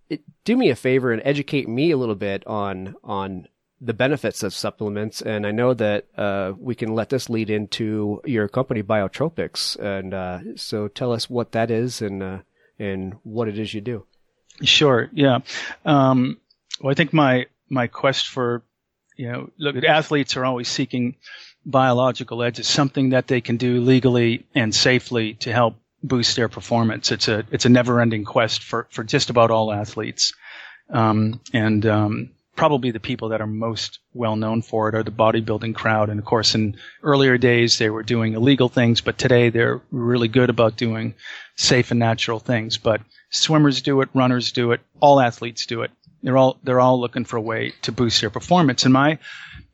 it, do me a favor and educate me a little bit on on the benefits of supplements. And I know that uh, we can let this lead into your company, Biotropics. And uh, so tell us what that is and uh, and what it is you do. Sure. Yeah. Um, well, I think my my quest for you know look at athletes are always seeking biological edge. It's something that they can do legally and safely to help boost their performance. It's a it's a never ending quest for for just about all athletes. Um, and um, probably the people that are most well known for it are the bodybuilding crowd. And of course, in earlier days, they were doing illegal things, but today they're really good about doing safe and natural things. But swimmers do it, runners do it, all athletes do it. They're all, they're all looking for a way to boost their performance. And my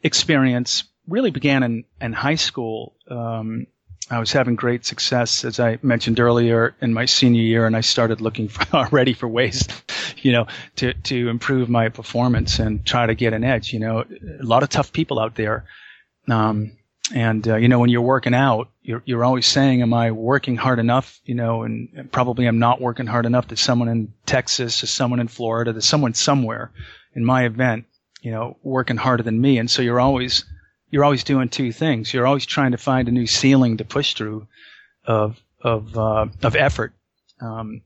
experience really began in, in high school. Um, I was having great success, as I mentioned earlier, in my senior year, and I started looking for, already for ways, you know, to to improve my performance and try to get an edge. You know, a lot of tough people out there, um, and uh, you know, when you're working out, you're you're always saying, "Am I working hard enough?" You know, and, and probably I'm not working hard enough. To someone in Texas, to someone in Florida, to someone somewhere in my event, you know, working harder than me, and so you're always you're always doing two things. You're always trying to find a new ceiling to push through of of uh, of effort. Um,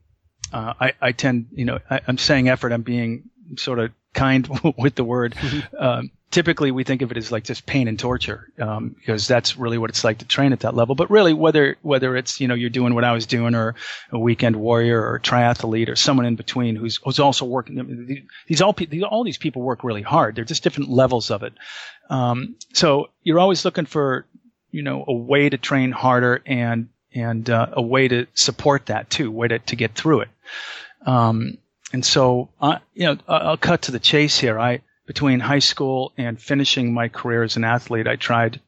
uh, I, I tend, you know, I, am saying effort. I'm being sort of kind with the word. Mm-hmm. Um, typically, we think of it as like just pain and torture um, because that's really what it's like to train at that level. But really, whether whether it's you know you're doing what I was doing, or a weekend warrior, or triathlete, or someone in between who's who's also working. These all all these people work really hard. They're just different levels of it. Um, so you're always looking for, you know, a way to train harder and and uh, a way to support that too, way to, to get through it. Um, and so, I, you know, I'll cut to the chase here. I between high school and finishing my career as an athlete, I tried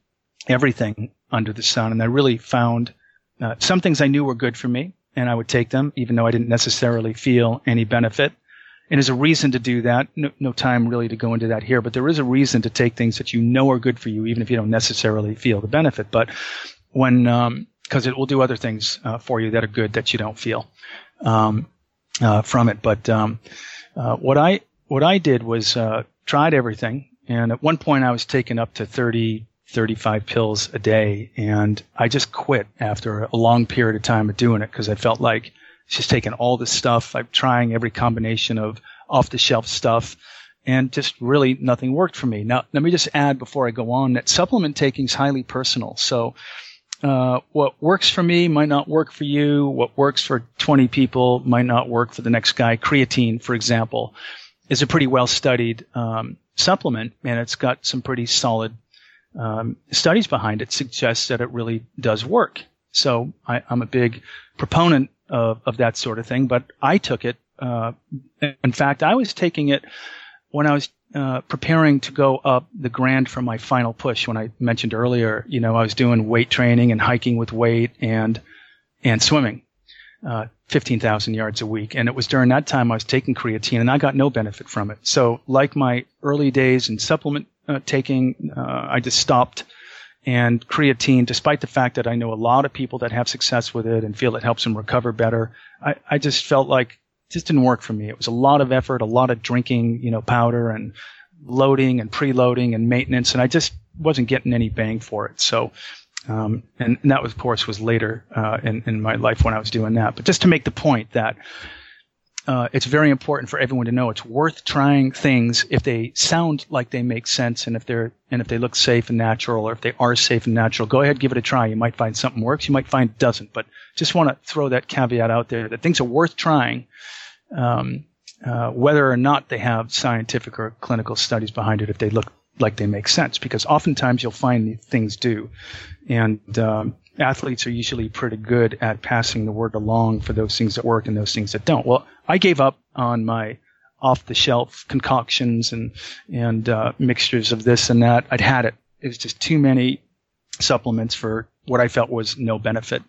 everything under the sun, and I really found uh, some things I knew were good for me, and I would take them, even though I didn't necessarily feel any benefit. And there's a reason to do that. No, no, time really to go into that here, but there is a reason to take things that you know are good for you, even if you don't necessarily feel the benefit. But when, because um, it will do other things uh, for you that are good that you don't feel um, uh, from it. But um, uh, what I what I did was uh, tried everything, and at one point I was taken up to 30, 35 pills a day, and I just quit after a long period of time of doing it because I felt like just taking all this stuff. I'm trying every combination of off the shelf stuff and just really nothing worked for me. Now, let me just add before I go on that supplement taking is highly personal. So, uh, what works for me might not work for you. What works for 20 people might not work for the next guy. Creatine, for example, is a pretty well studied um, supplement, and it's got some pretty solid um, studies behind it. Suggests that it really does work. So I, I'm a big proponent of, of that sort of thing. But I took it. Uh, in fact, I was taking it when I was uh, preparing to go up the Grand for my final push. When I mentioned earlier, you know, I was doing weight training and hiking with weight and and swimming, uh, fifteen thousand yards a week. And it was during that time I was taking creatine, and I got no benefit from it. So, like my early days in supplement uh, taking, uh, I just stopped and creatine, despite the fact that I know a lot of people that have success with it and feel it helps them recover better, I, I just felt like it just didn't work for me. It was a lot of effort, a lot of drinking, you know, powder and loading and preloading and maintenance, and I just wasn't getting any bang for it. So, um, and, and, that was, of course, was later uh, in, in my life when I was doing that. But just to make the point that uh, it's very important for everyone to know it's worth trying things if they sound like they make sense and if they're and if they look safe and natural or if they are safe and natural. Go ahead give it a try. You might find something works you might find it doesn't but just want to throw that caveat out there that things are worth trying um, uh, whether or not they have scientific or clinical studies behind it if they look like they make sense because oftentimes you'll find things do. And um, athletes are usually pretty good at passing the word along for those things that work and those things that don't. Well, I gave up on my off the shelf concoctions and and uh, mixtures of this and that. I'd had it. It was just too many supplements for what I felt was no benefit.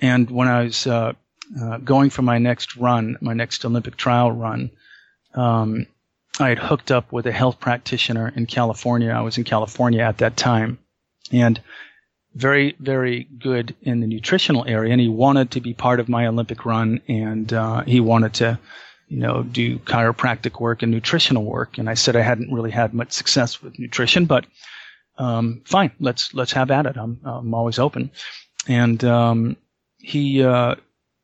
And when I was uh, uh, going for my next run, my next Olympic trial run, um, I had hooked up with a health practitioner in California. I was in California at that time, and very, very good in the nutritional area, and he wanted to be part of my Olympic run, and uh, he wanted to, you know, do chiropractic work and nutritional work. And I said I hadn't really had much success with nutrition, but um, fine, let's let's have at it. I'm I'm always open. And um, he uh,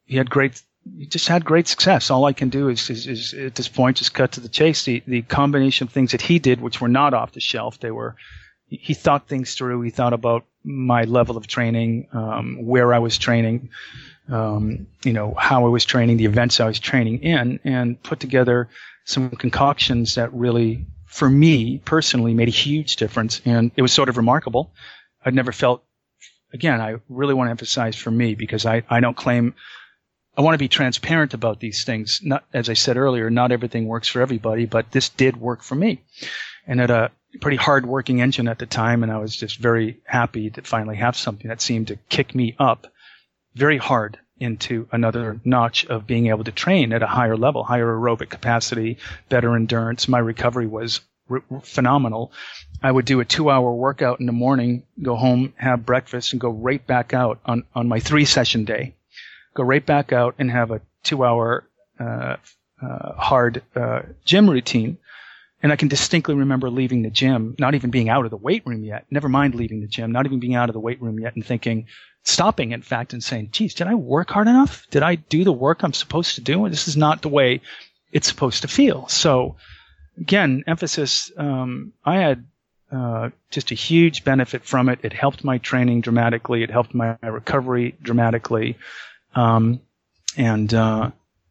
he had great. He just had great success. All I can do is, is, is at this point just cut to the chase. The the combination of things that he did, which were not off the shelf, they were he thought things through. He thought about my level of training, um, where I was training, um, you know, how I was training, the events I was training in, and put together some concoctions that really, for me personally, made a huge difference. And it was sort of remarkable. I'd never felt, again, I really want to emphasize for me because I, I don't claim, I want to be transparent about these things. Not, as I said earlier, not everything works for everybody, but this did work for me. And at a, pretty hard working engine at the time, and I was just very happy to finally have something that seemed to kick me up very hard into another notch of being able to train at a higher level, higher aerobic capacity, better endurance. My recovery was r- phenomenal. I would do a two hour workout in the morning, go home, have breakfast, and go right back out on, on my three session day. Go right back out and have a two hour uh, uh, hard uh, gym routine and I can distinctly remember leaving the gym, not even being out of the weight room yet, never mind leaving the gym, not even being out of the weight room yet, and thinking, stopping, in fact, and saying, geez, did I work hard enough? Did I do the work I'm supposed to do? And this is not the way it's supposed to feel. So, again, emphasis, um, I had uh, just a huge benefit from it. It helped my training dramatically. It helped my recovery dramatically. Um, and, uh,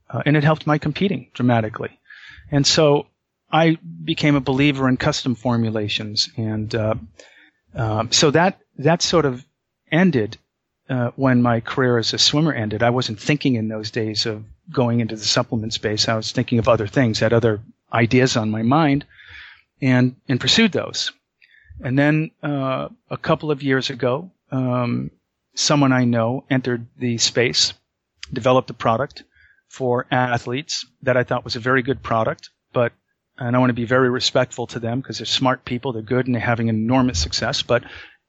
uh, and it helped my competing dramatically. And so I became a believer in custom formulations, and uh, um, so that that sort of ended uh, when my career as a swimmer ended. I wasn't thinking in those days of going into the supplement space. I was thinking of other things, had other ideas on my mind, and and pursued those. And then uh, a couple of years ago, um, someone I know entered the space, developed a product for athletes that I thought was a very good product, but and I want to be very respectful to them because they're smart people, they're good, and they're having enormous success. But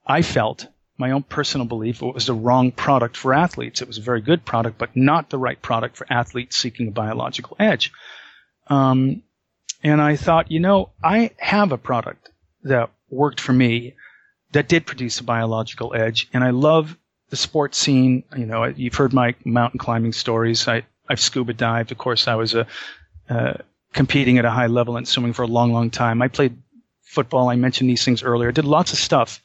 I felt my own personal belief it was the wrong product for athletes. It was a very good product, but not the right product for athletes seeking a biological edge. Um, and I thought, you know, I have a product that worked for me that did produce a biological edge, and I love the sports scene. You know, you've heard my mountain climbing stories. I I've scuba dived. Of course, I was a uh, competing at a high level and swimming for a long, long time. I played football. I mentioned these things earlier. I did lots of stuff,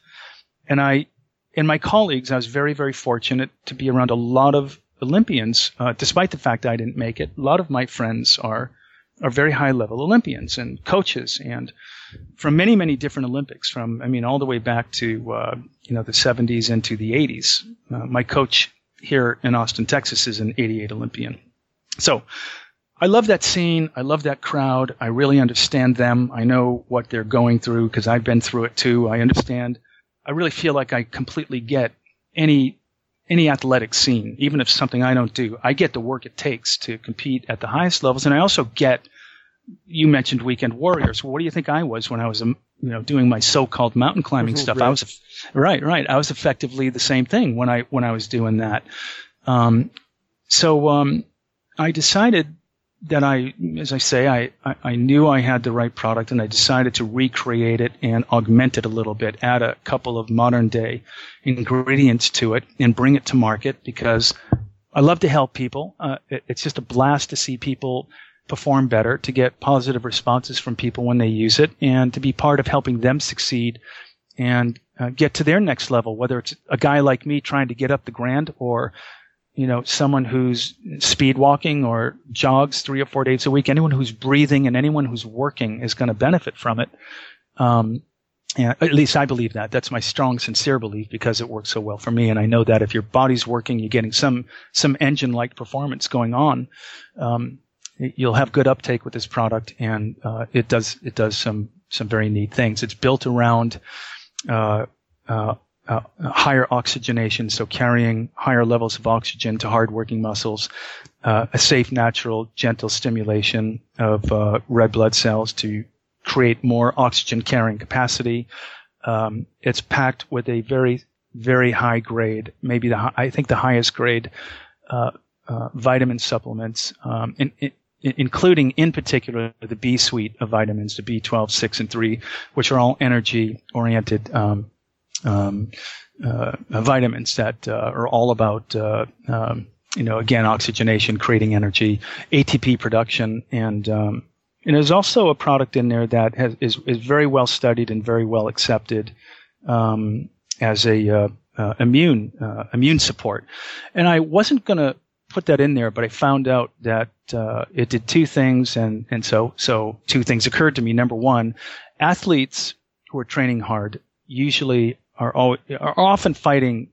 and I, and my colleagues, I was very, very fortunate to be around a lot of Olympians. Uh, despite the fact I didn't make it, a lot of my friends are are very high level Olympians and coaches and from many, many different Olympics from, I mean, all the way back to, uh, you know, the 70s into the 80s. Uh, my coach here in Austin, Texas is an 88 Olympian. So I love that scene. I love that crowd. I really understand them. I know what they're going through because I've been through it too. I understand. I really feel like I completely get any any athletic scene, even if something I don't do, I get the work it takes to compete at the highest levels, and I also get. You mentioned weekend warriors. What do you think I was when I was, um, you know, doing my so-called mountain climbing mm-hmm, stuff? Right. I was, right, right. I was effectively the same thing when I when I was doing that. Um, so um, I decided that I, as I say, I, I, I, knew I had the right product and I decided to recreate it and augment it a little bit, add a couple of modern day ingredients to it and bring it to market because I love to help people. Uh, it, it's just a blast to see people perform better, to get positive responses from people when they use it and to be part of helping them succeed and uh, get to their next level, whether it's a guy like me trying to get up the grand or you know, someone who's speed walking or jogs three or four days a week, anyone who's breathing and anyone who's working is going to benefit from it. Um, at least I believe that. That's my strong, sincere belief because it works so well for me. And I know that if your body's working, you're getting some, some engine-like performance going on. Um, you'll have good uptake with this product and, uh, it does, it does some, some very neat things. It's built around, uh, uh, uh, higher oxygenation, so carrying higher levels of oxygen to hardworking muscles, uh, a safe, natural, gentle stimulation of uh, red blood cells to create more oxygen carrying capacity. Um, it's packed with a very, very high grade, maybe the I think the highest grade uh, uh, vitamin supplements, um, in, in, including in particular the B suite of vitamins, the B12, 6, and 3, which are all energy oriented. Um, um, uh, vitamins that uh, are all about uh, um, you know again oxygenation, creating energy, ATP production, and um, and there's also a product in there that has, is is very well studied and very well accepted um, as a uh, uh, immune uh, immune support. And I wasn't going to put that in there, but I found out that it did two things, and and so so two things occurred to me. Number one, athletes who are training hard usually are, always, are often fighting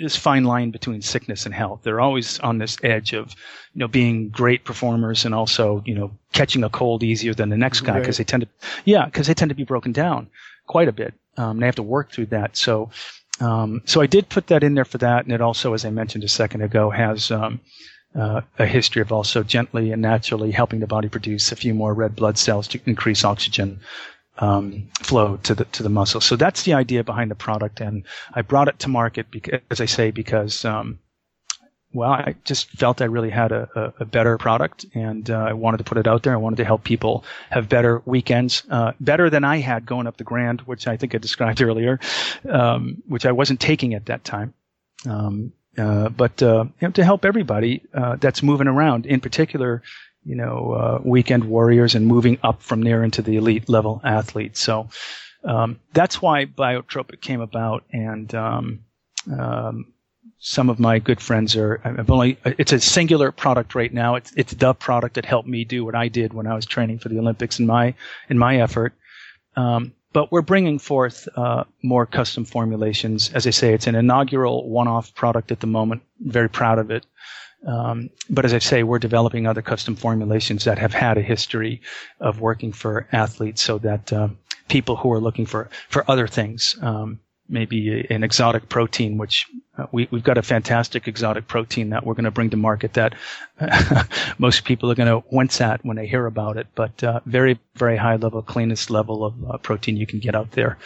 this fine line between sickness and health. They're always on this edge of, you know, being great performers and also, you know, catching a cold easier than the next guy because right. they tend to, yeah, because they tend to be broken down quite a bit. Um, they have to work through that. So, um, so I did put that in there for that, and it also, as I mentioned a second ago, has um, uh, a history of also gently and naturally helping the body produce a few more red blood cells to increase oxygen um, flow to the to the muscle. So that's the idea behind the product, and I brought it to market because, as I say, because um, well, I just felt I really had a, a, a better product, and uh, I wanted to put it out there. I wanted to help people have better weekends, uh, better than I had going up the Grand, which I think I described earlier, um, which I wasn't taking at that time. Um, uh, but uh, you know, to help everybody uh, that's moving around, in particular, you know, uh, weekend warriors and moving up from there into the elite level athletes. So um, that's why Biotropic came about, and um, um, some of my good friends are. I've only. It's a singular product right now. It's it's the product that helped me do what I did when I was training for the Olympics in my in my effort. Um, but we're bringing forth uh, more custom formulations. As I say, it's an inaugural one-off product at the moment. Very proud of it Um, but as I say, we're developing other custom formulations that have had a history of working for athletes so that uh, people who are looking for, for other things, um, maybe an exotic protein, which uh, we, have got a fantastic exotic protein that we're going to bring to market that most people are going to wince at when they hear about it, but uh, very, very high level, cleanest level of uh, protein you can get out there.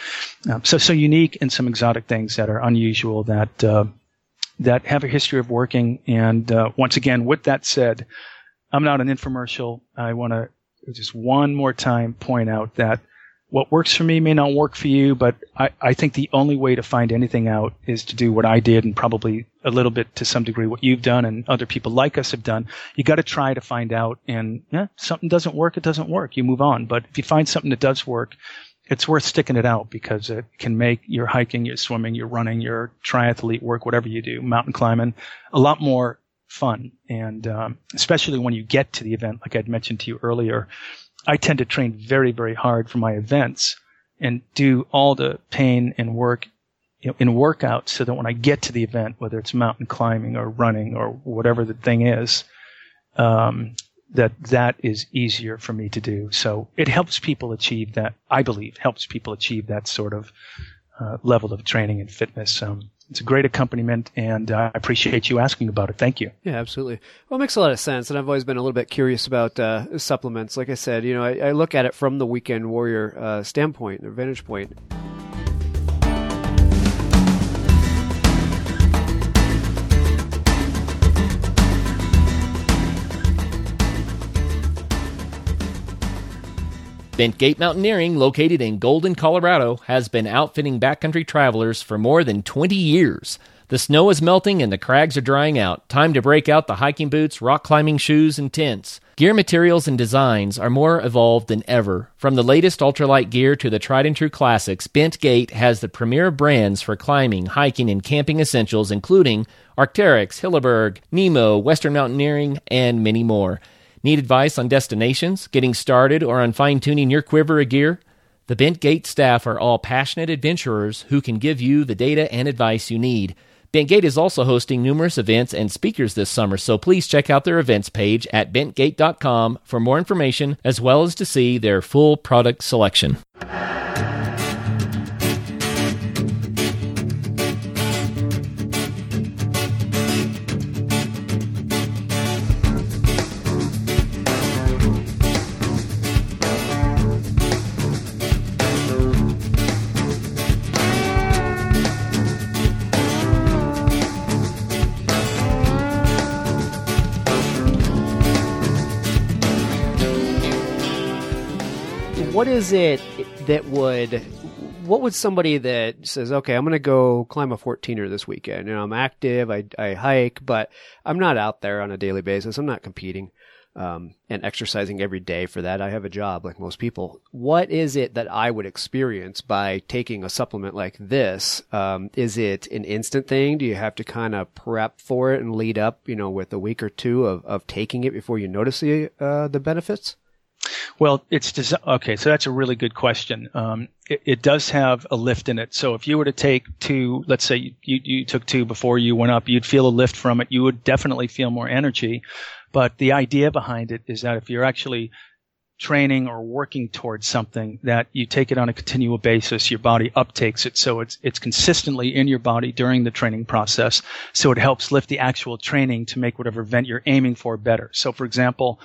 Um, so, so unique and some exotic things that are unusual that uh, that have a history of working. And uh, once again, with that said, I'm not an infomercial. I want to just one more time point out that what works for me may not work for you, but I, I think the only way to find anything out is to do what I did and probably a little bit to some degree what you've done and other people like us have done. You got to try to find out and yeah, something doesn't work, it doesn't work. You move on. But if you find something that does work, it's worth sticking it out because it can make your hiking, your swimming, your running, your triathlete work, whatever you do, mountain climbing, a lot more fun. And um, especially when you get to the event, like I'd mentioned to you earlier, I tend to train very, very hard for my events and do all the pain and work you know, in workouts so that when I get to the event, whether it's mountain climbing or running or whatever the thing is, um, that that is easier for me to do. So it helps people achieve that. I believe helps people achieve that sort of uh, level of training and fitness. Um, it's a great accompaniment, and uh, I appreciate you asking about it. Thank you. Yeah, absolutely. Well, it makes a lot of sense, and I've always been a little bit curious about uh, supplements. Like I said, you know, I, I, look at it from the weekend warrior uh, standpoint, the vantage point. Bentgate Mountaineering, located in Golden, Colorado, has been outfitting backcountry travelers for more than 20 years. The snow is melting and the crags are drying out. Time to break out the hiking boots, rock climbing shoes, and tents. Gear materials and designs are more evolved than ever. From the latest ultralight gear to the tried and true classics, Bentgate has the premier brands for climbing, hiking, and camping essentials, including Arc'teryx, Hilleberg, Nemo, Western Mountaineering, and many more. Need advice on destinations, getting started, or on fine tuning your quiver of gear? The Bentgate staff are all passionate adventurers who can give you the data and advice you need. Bentgate is also hosting numerous events and speakers this summer, so please check out their events page at bentgate.com for more information as well as to see their full product selection. What is it that would what would somebody that says, okay, I'm going to go climb a 14er this weekend. You know, I'm active, I, I hike, but I'm not out there on a daily basis. I'm not competing um, and exercising every day for that. I have a job like most people. What is it that I would experience by taking a supplement like this? Um, is it an instant thing? Do you have to kind of prep for it and lead up, you know, with a week or two of, of taking it before you notice the uh, the benefits? Well, it's des- okay. So that's a really good question. Um, it, it, does have a lift in it. So if you were to take two, let's say you, you took two before you went up, you'd feel a lift from it. You would definitely feel more energy. But the idea behind it is that if you're actually training or working towards something that you take it on a continual basis, your body uptakes it. So it's, it's consistently in your body during the training process. So it helps lift the actual training to make whatever event you're aiming for better. So for example,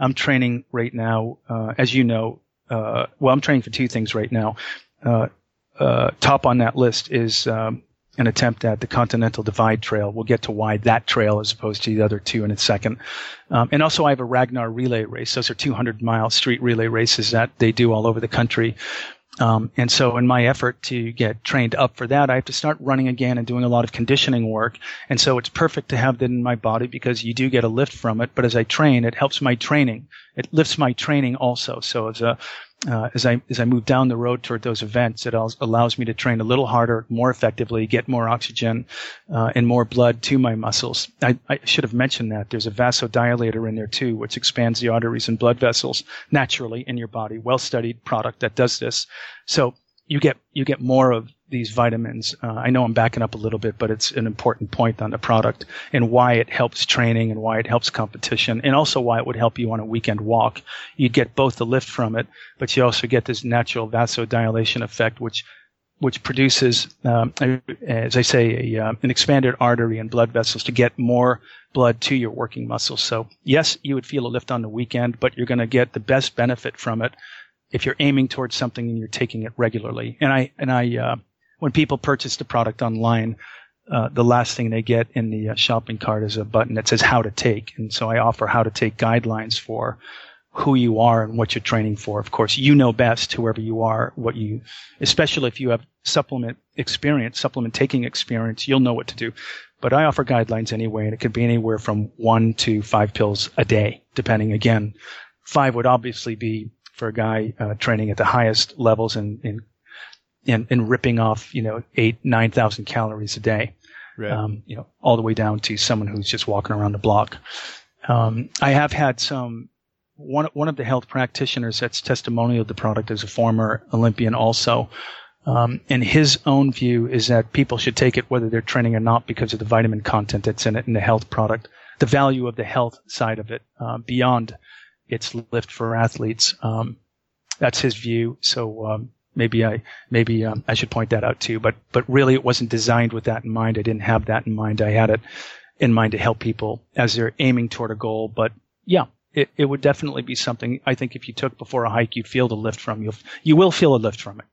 I'm training right now, uh, as you know. Uh, well, I'm training for two things right now. Uh, uh, top on that list is um, an attempt at the Continental Divide Trail. We'll get to why that trail as opposed to the other two in a second. Um, and also, I have a Ragnar relay race. Those are 200 mile street relay races that they do all over the country. Um, and so in my effort to get trained up for that, I have to start running again and doing a lot of conditioning work. And so it's perfect to have that in my body because you do get a lift from it. But as I train, it helps my training. It lifts my training also. So as a uh, as I as I move down the road toward those events, it allows me to train a little harder, more effectively, get more oxygen uh, and more blood to my muscles. I, I, should have mentioned that there's a vasodilator in there too, which expands the arteries and blood vessels naturally in your body. Well studied product that does this. So you get you get more of these vitamins. Uh, I know I'm backing up a little bit, but it's an important point on the product and why it helps training and why it helps competition and also why it would help you on a weekend walk. You'd get both the lift from it, but you also get this natural vasodilation effect, which which produces, um, as I say, a, uh, an expanded artery and blood vessels to get more blood to your working muscles. So yes, you would feel a lift on the weekend, but you're going to get the best benefit from it if you're aiming towards something and you're taking it regularly. And I and I uh, when people purchase the product online, uh, the last thing they get in the uh, shopping cart is a button that says how to take. And so I offer how to take guidelines for who you are and what you're training for. Of course, you know best, whoever you are, what you, especially if you have supplement experience, supplement taking experience, you'll know what to do. But I offer guidelines anyway, and it could be anywhere from one to five pills a day, depending. Again, five would obviously be for a guy uh, training at the highest levels and in, in, in, ripping off, you know, eight, 9,000 calories a day. Right. Um, you know, all the way down to someone who's just walking around the block. Um, I have had some, one, one of the health practitioners that's testimonial of the product is a former Olympian also. Um, and his own view is that people should take it whether they're training or not because of the vitamin content that's in it and the health product, the value of the health side of it, uh, beyond its lift for athletes. Um, that's his view. So um, maybe I maybe um, I should point that out too. But but really, it wasn't designed with that in mind. I didn't have that in mind. I had it in mind to help people as they're aiming toward a goal. But yeah, it, it would definitely be something. I think if you took before a hike, you'd feel the lift from you. You will feel a lift from it.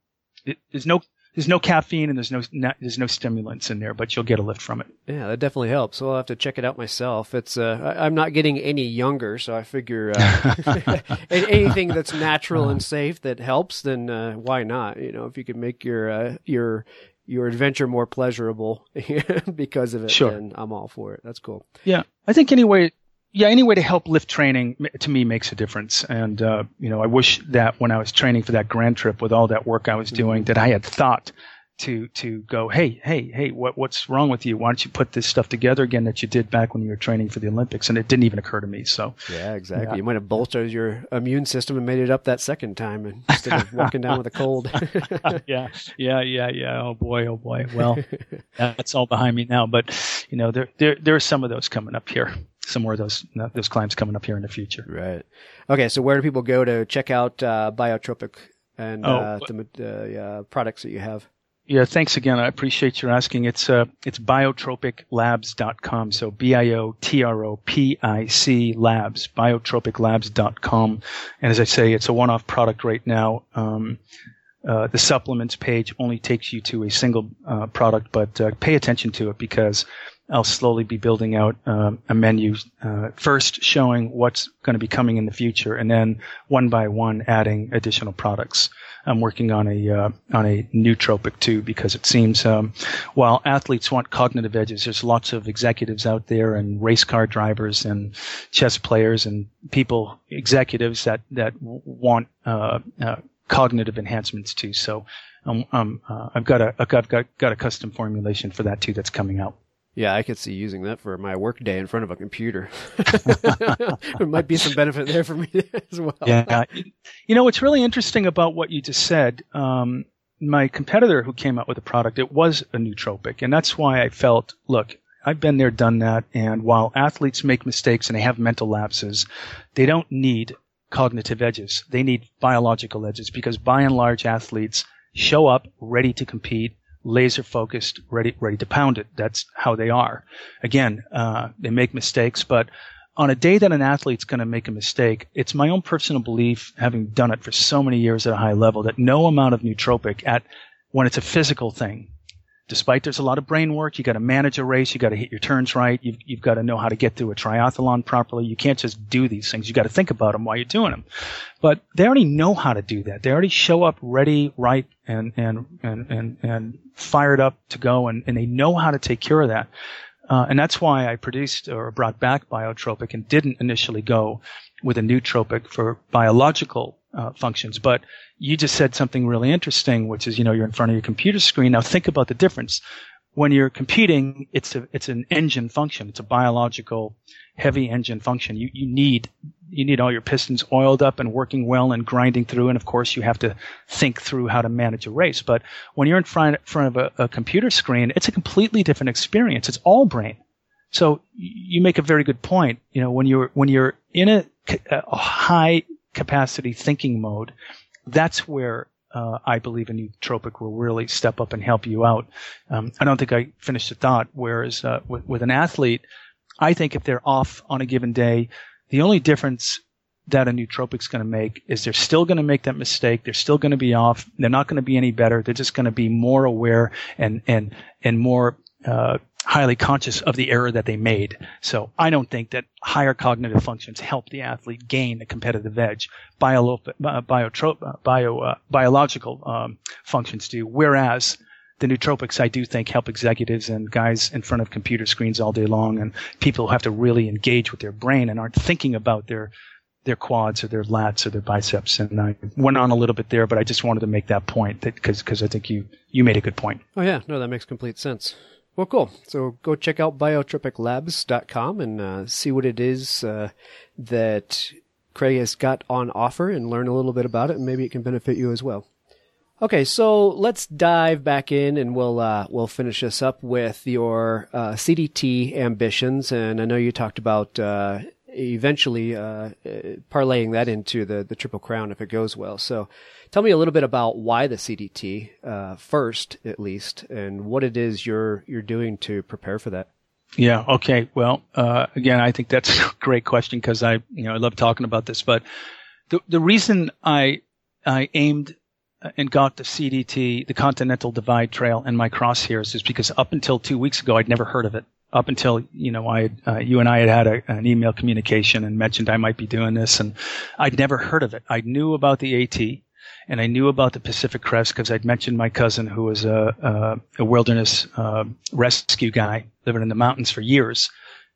it there's no there's no caffeine and there's no, there's no stimulants in there, but you'll get a lift from it. Yeah, that definitely helps. So I'll have to check it out myself. It's uh, I, am not getting any younger, so I figure uh, anything that's natural and safe that helps, then uh, why not? You know, if you can make your uh, your your adventure more pleasurable because of it, sure. then I'm all for it. That's cool. Yeah, I think anyway yeah, any way to help lift training to me makes a difference. And, uh, you know, I wish that when I was training for that grand trip with all that work I was doing, that I had thought to, to go, hey, hey, hey, what, what's wrong with you? Why don't you put this stuff together again that you did back when you were training for the Olympics? And it didn't even occur to me. So, yeah, exactly. Yeah. You might have bolstered your immune system and made it up that second time instead of walking down with a cold. yeah, yeah, yeah, yeah. Oh boy, oh boy. Well, that's all behind me now. But, you know, there, there, there are some of those coming up here some more of those those climbs coming up here in the future. Right. Okay. So where do people go to check out uh, Biotropic and oh, uh, the uh, products that you have? Yeah. Thanks again. I appreciate your asking. It's uh it's biotropiclabs.com. So B I O T R O P I C labs biotropiclabs.com. And as I say, it's a one-off product right now. Um, uh, the supplements page only takes you to a single uh, product, but uh, pay attention to it because I'll slowly be building out um, a menu uh, first, showing what's going to be coming in the future, and then one by one adding additional products. I'm working on a uh, on a nootropic too because it seems um, while athletes want cognitive edges, there's lots of executives out there and race car drivers and chess players and people executives that that want uh, uh, cognitive enhancements too. So um, um, uh, I've got a I've got, got got a custom formulation for that too that's coming out. Yeah, I could see using that for my work day in front of a computer. there might be some benefit there for me as well. Yeah, you know what's really interesting about what you just said. Um, my competitor who came out with a product, it was a nootropic, and that's why I felt, look, I've been there, done that, and while athletes make mistakes and they have mental lapses, they don't need cognitive edges. They need biological edges because by and large, athletes show up ready to compete laser focused, ready, ready to pound it. That's how they are. Again, uh, they make mistakes, but on a day that an athlete's going to make a mistake, it's my own personal belief, having done it for so many years at a high level, that no amount of nootropic at when it's a physical thing, despite there's a lot of brain work, you got to manage a race, you got to hit your turns right, you've, you've got to know how to get through a triathlon properly. You can't just do these things. You got to think about them while you're doing them. But they already know how to do that. They already show up ready, right, and and and and, and fired up to go, and, and they know how to take care of that. Uh, and that's why I produced or brought back Biotropic and didn't initially go with a nootropic for biological uh, functions. But you just said something really interesting, which is, you know, you're in front of your computer screen. Now think about the difference. when you're competing, it's a it's an engine function. It's a biological heavy engine function. You you need you need all your pistons oiled up and working well and grinding through. And of course, you have to think through how to manage a race. But when you're in front front of a, a computer screen, it's a completely different experience. It's all brain. So you make a very good point. You know, when you're when you're in a, a high capacity thinking mode, that's where uh, I believe a nootropic will really step up and help you out. Um, I don't think I finished the thought. Whereas uh, with, with an athlete, I think if they're off on a given day, the only difference that a nootropic's going to make is they're still going to make that mistake. They're still going to be off. They're not going to be any better. They're just going to be more aware and and and more uh, highly conscious of the error that they made. So I don't think that higher cognitive functions help the athlete gain a competitive edge. Bio, uh, biotrop, uh, bio, uh, biological um, functions do, whereas the nootropics I do think help executives and guys in front of computer screens all day long and people who have to really engage with their brain and aren't thinking about their their quads or their lats or their biceps. And I went on a little bit there, but I just wanted to make that point because because I think you you made a good point. Oh yeah, no, that makes complete sense. Well, cool. So go check out biotropiclabs.com and uh, see what it is uh, that Craig has got on offer and learn a little bit about it, and maybe it can benefit you as well. Okay, so let's dive back in, and we'll uh, we'll finish this up with your uh, CDT ambitions. And I know you talked about uh, eventually uh, parlaying that into the the Triple Crown if it goes well. So Tell me a little bit about why the CDT uh, first, at least, and what it is you're you're doing to prepare for that. Yeah. Okay. Well, uh, again, I think that's a great question because I, you know, I love talking about this. But the the reason I I aimed and got the CDT, the Continental Divide Trail, and my crosshairs is because up until two weeks ago, I'd never heard of it. Up until you know, I uh, you and I had had a, an email communication and mentioned I might be doing this, and I'd never heard of it. I knew about the AT and I knew about the Pacific Crest because I'd mentioned my cousin who was a, a, a wilderness uh, rescue guy living in the mountains for years,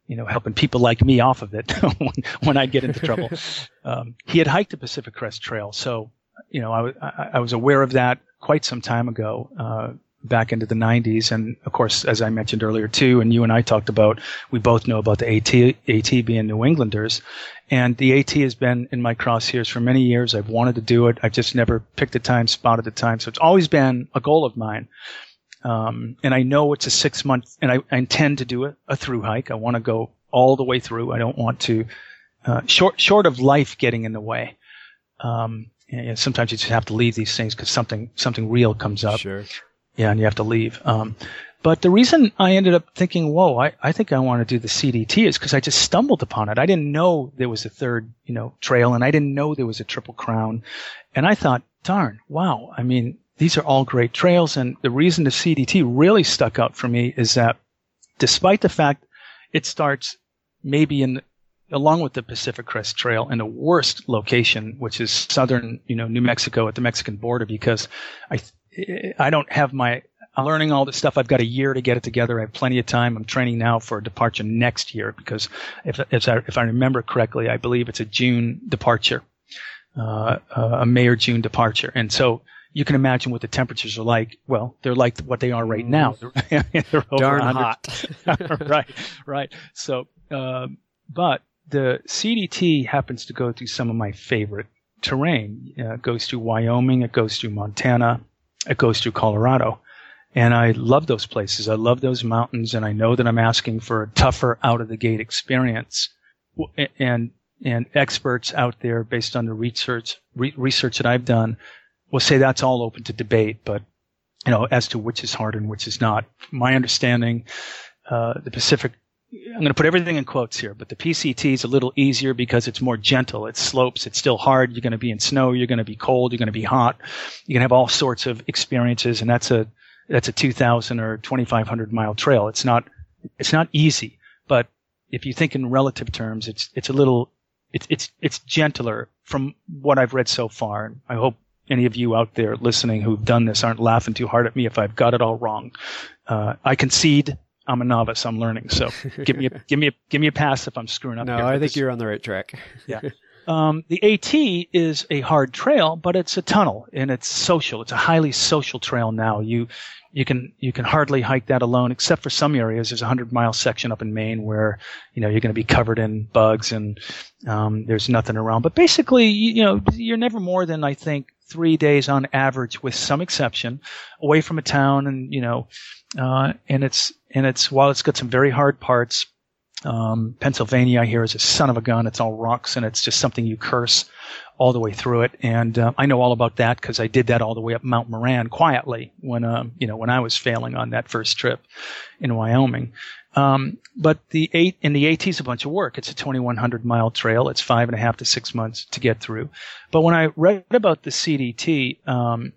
you know, helping people like me off of it when, when I'd get into trouble. Um, he had hiked the Pacific Crest Trail, so you know, I, I, I was aware of that quite some time ago. Uh, back into the 90s. And of course, as I mentioned earlier too, and you and I talked about, we both know about the AT, AT being New Englanders. And the AT has been in my crosshairs for many years. I've wanted to do it. I've just never picked a time, spotted the time. So it's always been a goal of mine. Um, and I know it's a six month, and I, I intend to do a, a through hike. I want to go all the way through. I don't want to, uh, short, short of life getting in the way. Um, and sometimes you just have to leave these things because something, something real comes up. Sure. Yeah, and you have to leave. Um, but the reason I ended up thinking, whoa, I, I think I want to do the CDT is because I just stumbled upon it. I didn't know there was a third, you know, trail and I didn't know there was a triple crown. And I thought, darn, wow. I mean, these are all great trails. And the reason the CDT really stuck out for me is that despite the fact it starts maybe in, along with the Pacific Crest Trail in the worst location, which is southern, you know, New Mexico at the Mexican border, because I, I don't have my I'm learning all this stuff. I've got a year to get it together. I have plenty of time. I'm training now for a departure next year because if if I, if I remember correctly, I believe it's a June departure, uh, a May or June departure, and so you can imagine what the temperatures are like. Well, they're like what they are right now. They're, they're Darn hot. right, right. So, uh, but the CDT happens to go through some of my favorite terrain. Uh, it goes through Wyoming. It goes through Montana. It goes through Colorado. And I love those places. I love those mountains and I know that I'm asking for a tougher out of the gate experience. And, and experts out there based on the research, re- research that I've done will say that's all open to debate, but you know, as to which is hard and which is not. My understanding, uh, the Pacific I'm going to put everything in quotes here, but the PCT is a little easier because it's more gentle. It slopes. It's still hard. You're going to be in snow. You're going to be cold. You're going to be hot. You're going to have all sorts of experiences, and that's a that's a 2,000 or 2,500 mile trail. It's not it's not easy, but if you think in relative terms, it's it's a little it's it's it's gentler from what I've read so far. And I hope any of you out there listening who've done this aren't laughing too hard at me if I've got it all wrong. Uh, I concede I'm a novice. I'm learning. So give me a, give me a, give me a pass if I'm screwing up. No, here. I think you're on the right track. yeah. Um, the AT is a hard trail, but it's a tunnel and it's social. It's a highly social trail now. You you can you can hardly hike that alone, except for some areas. There's a hundred mile section up in Maine where you know you're going to be covered in bugs and um, there's nothing around. But basically, you, you know, you're never more than I think three days on average, with some exception, away from a town, and you know, uh, and it's and it's while it's got some very hard parts. Um, Pennsylvania, I hear, is a son of a gun. It's all rocks, and it's just something you curse all the way through it. And uh, I know all about that because I did that all the way up Mount Moran quietly when, uh, you know, when I was failing on that first trip in Wyoming. Um, but the eight in the AT is a bunch of work. It's a 2,100 mile trail. It's five and a half to six months to get through. But when I read about the CDT, um,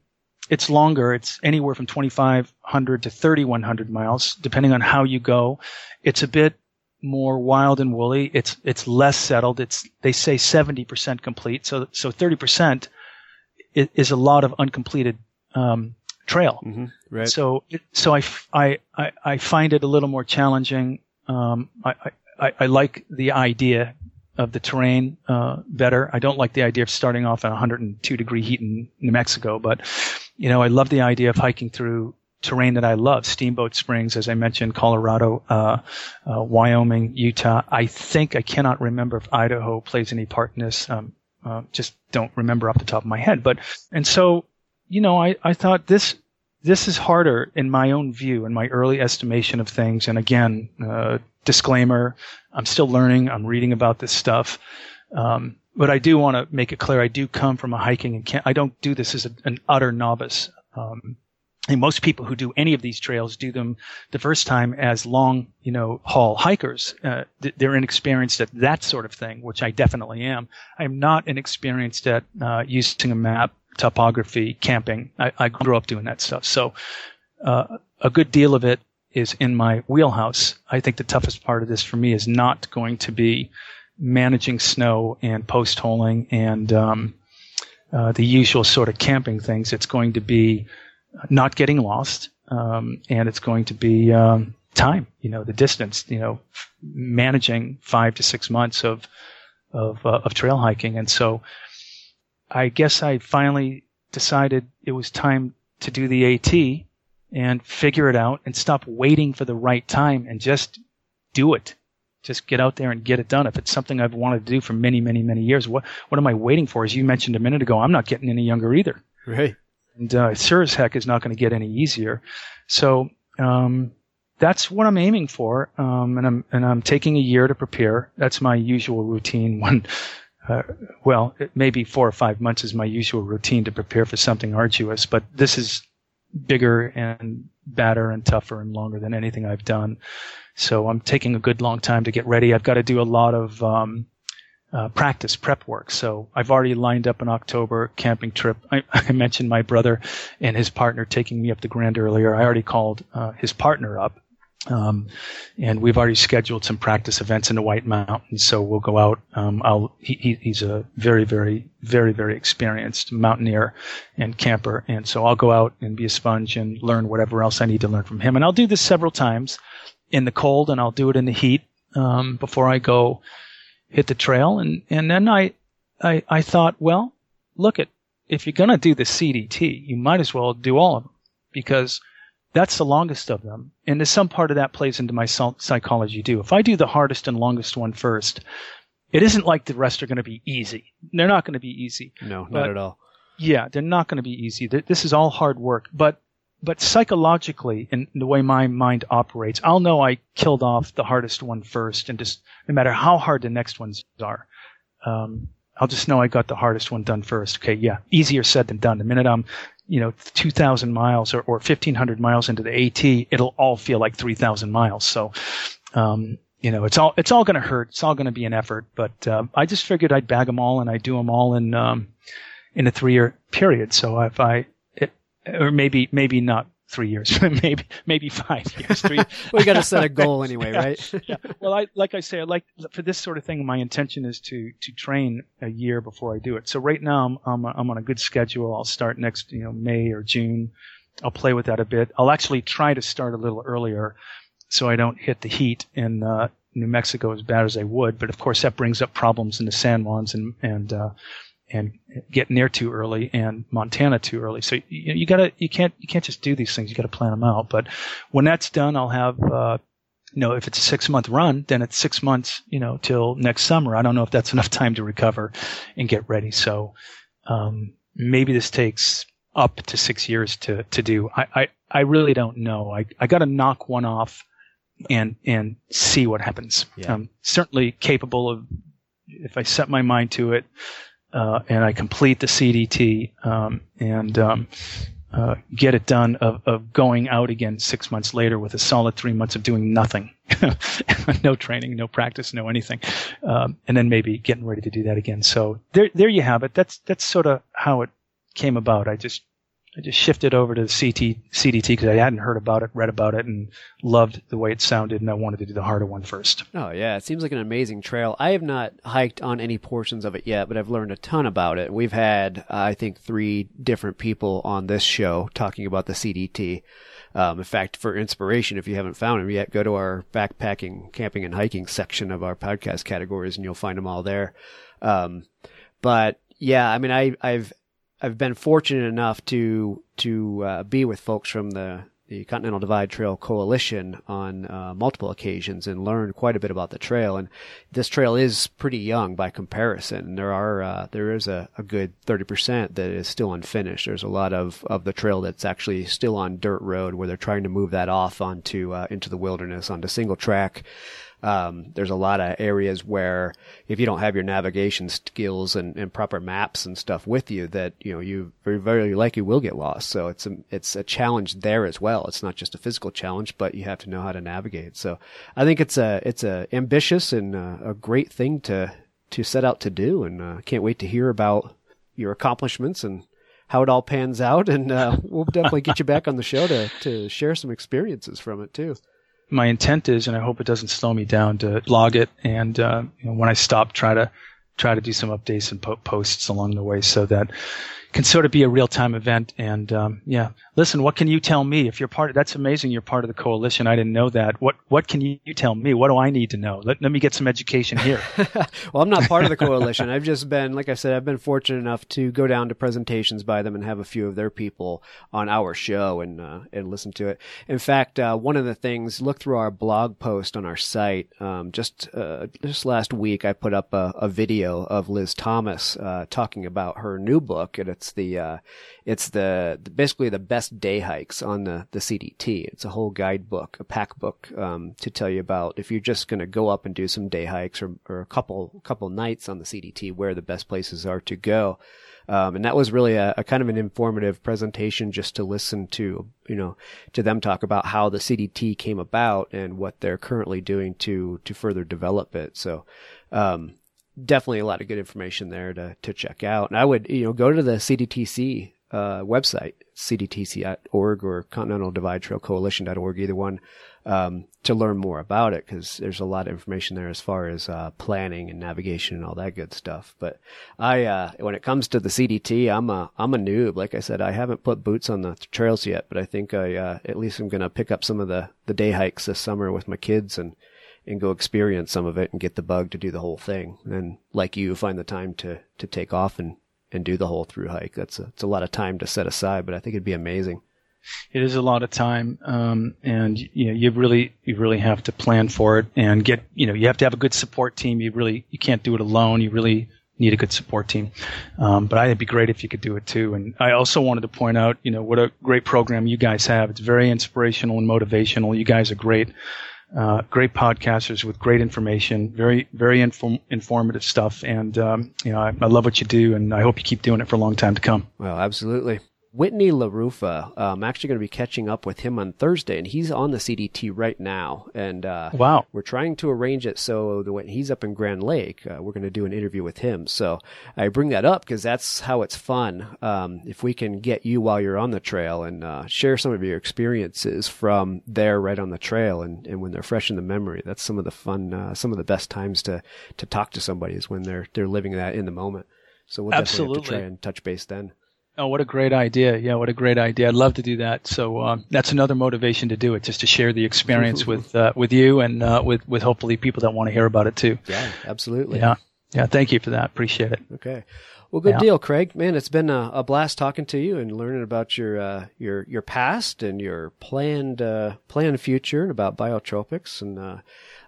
it's longer. It's anywhere from 2,500 to 3,100 miles, depending on how you go. It's a bit more wild and woolly. It's it's less settled. It's they say 70% complete. So so 30% is a lot of uncompleted um, trail. Mm-hmm. Right. So so I, I, I, I find it a little more challenging. Um, I, I, I like the idea of the terrain uh, better. I don't like the idea of starting off at 102 degree heat in New Mexico, but you know I love the idea of hiking through terrain that I love. Steamboat Springs, as I mentioned, Colorado, uh, uh, Wyoming, Utah. I think I cannot remember if Idaho plays any part in this. Um, uh, just don't remember off the top of my head. But and so, you know, I, I thought this this is harder in my own view, in my early estimation of things. And again, uh, disclaimer: I'm still learning. I'm reading about this stuff. Um, but I do want to make it clear: I do come from a hiking and camp. I don't do this as a, an utter novice. Um, and most people who do any of these trails do them the first time as long, you know, haul hikers. Uh, they're inexperienced at that sort of thing, which I definitely am. I'm not inexperienced at uh, using a map, topography, camping. I, I grew up doing that stuff. So uh, a good deal of it is in my wheelhouse. I think the toughest part of this for me is not going to be managing snow and post holing and um, uh, the usual sort of camping things. It's going to be not getting lost, um, and it's going to be um, time. You know, the distance. You know, managing five to six months of of uh, of trail hiking, and so I guess I finally decided it was time to do the AT and figure it out and stop waiting for the right time and just do it. Just get out there and get it done. If it's something I've wanted to do for many, many, many years, what what am I waiting for? As you mentioned a minute ago, I'm not getting any younger either. Right and uh, sure as heck is not going to get any easier. So um, that's what I'm aiming for, um, and I'm and I'm taking a year to prepare. That's my usual routine. When, uh, well, maybe four or five months is my usual routine to prepare for something arduous, but this is bigger and badder and tougher and longer than anything I've done. So I'm taking a good long time to get ready. I've got to do a lot of um, uh, practice prep work. So I've already lined up an October camping trip. I, I, mentioned my brother and his partner taking me up the Grand earlier. I already called uh, his partner up. Um, and we've already scheduled some practice events in the White Mountains. So we'll go out. Um, I'll, he, he's a very, very, very, very experienced mountaineer and camper. And so I'll go out and be a sponge and learn whatever else I need to learn from him. And I'll do this several times in the cold and I'll do it in the heat, um, before I go hit the trail. And, and then I, I, I thought, well, look at, if you're going to do the CDT, you might as well do all of them because that's the longest of them. And there's some part of that plays into my psychology too. If I do the hardest and longest one first, it isn't like the rest are going to be easy. They're not going to be easy. No, not at all. Yeah, they're not going to be easy. This is all hard work. But but psychologically, in the way my mind operates, I'll know I killed off the hardest one first, and just no matter how hard the next ones are, um, I'll just know I got the hardest one done first. Okay, yeah, easier said than done. The minute I'm, you know, 2,000 miles or, or 1,500 miles into the AT, it'll all feel like 3,000 miles. So, um, you know, it's all it's all going to hurt. It's all going to be an effort. But uh, I just figured I'd bag them all and I'd do them all in um, in a three year period. So if I or maybe maybe not three years, maybe maybe five years. Three. we got to set a goal anyway, yeah, right? yeah. Well, I like I say, I like for this sort of thing. My intention is to to train a year before I do it. So right now, I'm I'm, I'm on a good schedule. I'll start next, you know, May or June. I'll play with that a bit. I'll actually try to start a little earlier, so I don't hit the heat in uh, New Mexico as bad as I would, but of course that brings up problems in the San Juans and and uh, and getting there too early and Montana too early. So you, you gotta you can't you can't just do these things. You gotta plan them out. But when that's done, I'll have uh, you know if it's a six month run, then it's six months you know till next summer. I don't know if that's enough time to recover and get ready. So um, maybe this takes up to six years to to do. I I, I really don't know. I I got to knock one off and and see what happens. Yeah. I'm certainly capable of if I set my mind to it uh, and I complete the CDT um, and um, uh, get it done of, of going out again six months later with a solid three months of doing nothing, no training, no practice, no anything, um, and then maybe getting ready to do that again. So there, there you have it. That's that's sort of how it came about. I just I just shifted over to the CT, CDT because I hadn't heard about it, read about it, and loved the way it sounded, and I wanted to do the harder one first. Oh yeah, it seems like an amazing trail. I have not hiked on any portions of it yet, but I've learned a ton about it. We've had, I think, three different people on this show talking about the CDT. Um, in fact, for inspiration, if you haven't found them yet, go to our backpacking, camping, and hiking section of our podcast categories, and you'll find them all there. Um, but yeah, I mean, I, I've I've been fortunate enough to to uh, be with folks from the the Continental Divide Trail Coalition on uh, multiple occasions and learned quite a bit about the trail. And this trail is pretty young by comparison. There are uh, there is a, a good thirty percent that is still unfinished. There's a lot of, of the trail that's actually still on dirt road where they're trying to move that off onto uh, into the wilderness onto single track. Um, there's a lot of areas where if you don't have your navigation skills and, and proper maps and stuff with you, that you know you very very likely will get lost. So it's a it's a challenge there as well. It's not just a physical challenge, but you have to know how to navigate. So I think it's a it's a ambitious and a, a great thing to to set out to do, and uh, can't wait to hear about your accomplishments and how it all pans out. And uh, we'll definitely get you back on the show to to share some experiences from it too my intent is, and I hope it doesn't slow me down, to blog it and uh, you know, when I stop, try to try to do some updates and po- posts along the way so that can sort of be a real time event. And um, yeah, listen, what can you tell me if you're part of? That's amazing. You're part of the coalition. I didn't know that. What what can you, tell me? What do I need to know? Let, let me get some education here. well, I'm not part of the coalition. I've just been, like I said, I've been fortunate enough to go down to presentations by them and have a few of their people on our show and uh, and listen to it. In fact, uh, one of the things, look through our blog post on our site. Um, just uh, just last week, I put up a, a video of Liz Thomas uh, talking about her new book, and it's it's the uh, it's the, basically the best day hikes on the the CDT. It's a whole guidebook, a pack book um, to tell you about if you're just going to go up and do some day hikes or, or a couple couple nights on the CDT, where the best places are to go. Um, and that was really a, a, kind of an informative presentation just to listen to, you know, to them talk about how the CDT came about and what they're currently doing to, to further develop it. So, um, definitely a lot of good information there to, to check out. And I would, you know, go to the CDTC uh, website, cdtc.org or Continental Divide Trail Coalition.org, either one, um, to learn more about it because there's a lot of information there as far as uh, planning and navigation and all that good stuff. But I, uh, when it comes to the CDT, I'm a I'm a noob. Like I said, I haven't put boots on the trails yet, but I think I uh, at least I'm going to pick up some of the the day hikes this summer with my kids and and go experience some of it and get the bug to do the whole thing. And like you, find the time to, to take off and, and do the whole through hike. That's a, it's a lot of time to set aside, but I think it'd be amazing. It is a lot of time, um, and you know you really you really have to plan for it and get you know you have to have a good support team. You really you can't do it alone. You really need a good support team. Um, but I, it'd be great if you could do it too. And I also wanted to point out, you know, what a great program you guys have. It's very inspirational and motivational. You guys are great uh, great podcasters with great information, very very inform- informative stuff, and um, you know I, I, love what you do, and I hope you keep doing it for a long time to come. Well, absolutely. Whitney LaRuffa. I'm actually going to be catching up with him on Thursday, and he's on the CDT right now. And uh, wow, we're trying to arrange it so that when he's up in Grand Lake, uh, we're going to do an interview with him. So I bring that up because that's how it's fun. Um, if we can get you while you're on the trail and uh, share some of your experiences from there, right on the trail, and, and when they're fresh in the memory, that's some of the fun, uh, some of the best times to to talk to somebody is when they're they're living that in the moment. So we'll definitely Absolutely. have to try and touch base then. Oh, what a great idea! Yeah, what a great idea. I'd love to do that. So um, that's another motivation to do it, just to share the experience with uh, with you and uh, with with hopefully people that want to hear about it too. Yeah, absolutely. Yeah, yeah. Thank you for that. Appreciate it. Okay. Well, good yeah. deal, Craig. Man, it's been a, a, blast talking to you and learning about your uh, your your past and your planned uh, planned future and about biotropics and uh,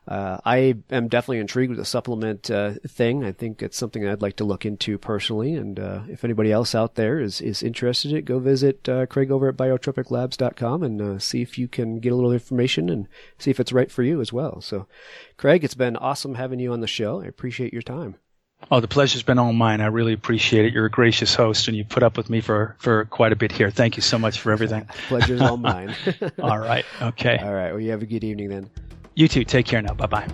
uh, I am definitely intrigued with the supplement uh, thing. I think it's something I'd like to look into personally. And uh, if anybody else out there is, is interested in it, go visit uh, Craig over at biotropiclabs.com and uh, see if you can get a little information and see if it's right for you as well. So, Craig, it's been awesome having you on the show. I appreciate your time. Oh, the pleasure's been all mine. I really appreciate it. You're a gracious host, and you put up with me for, for quite a bit here. Thank you so much for everything. Pleasure's all mine. all right. Okay. All right. Well, you have a good evening then. You too. Take care now. Bye bye.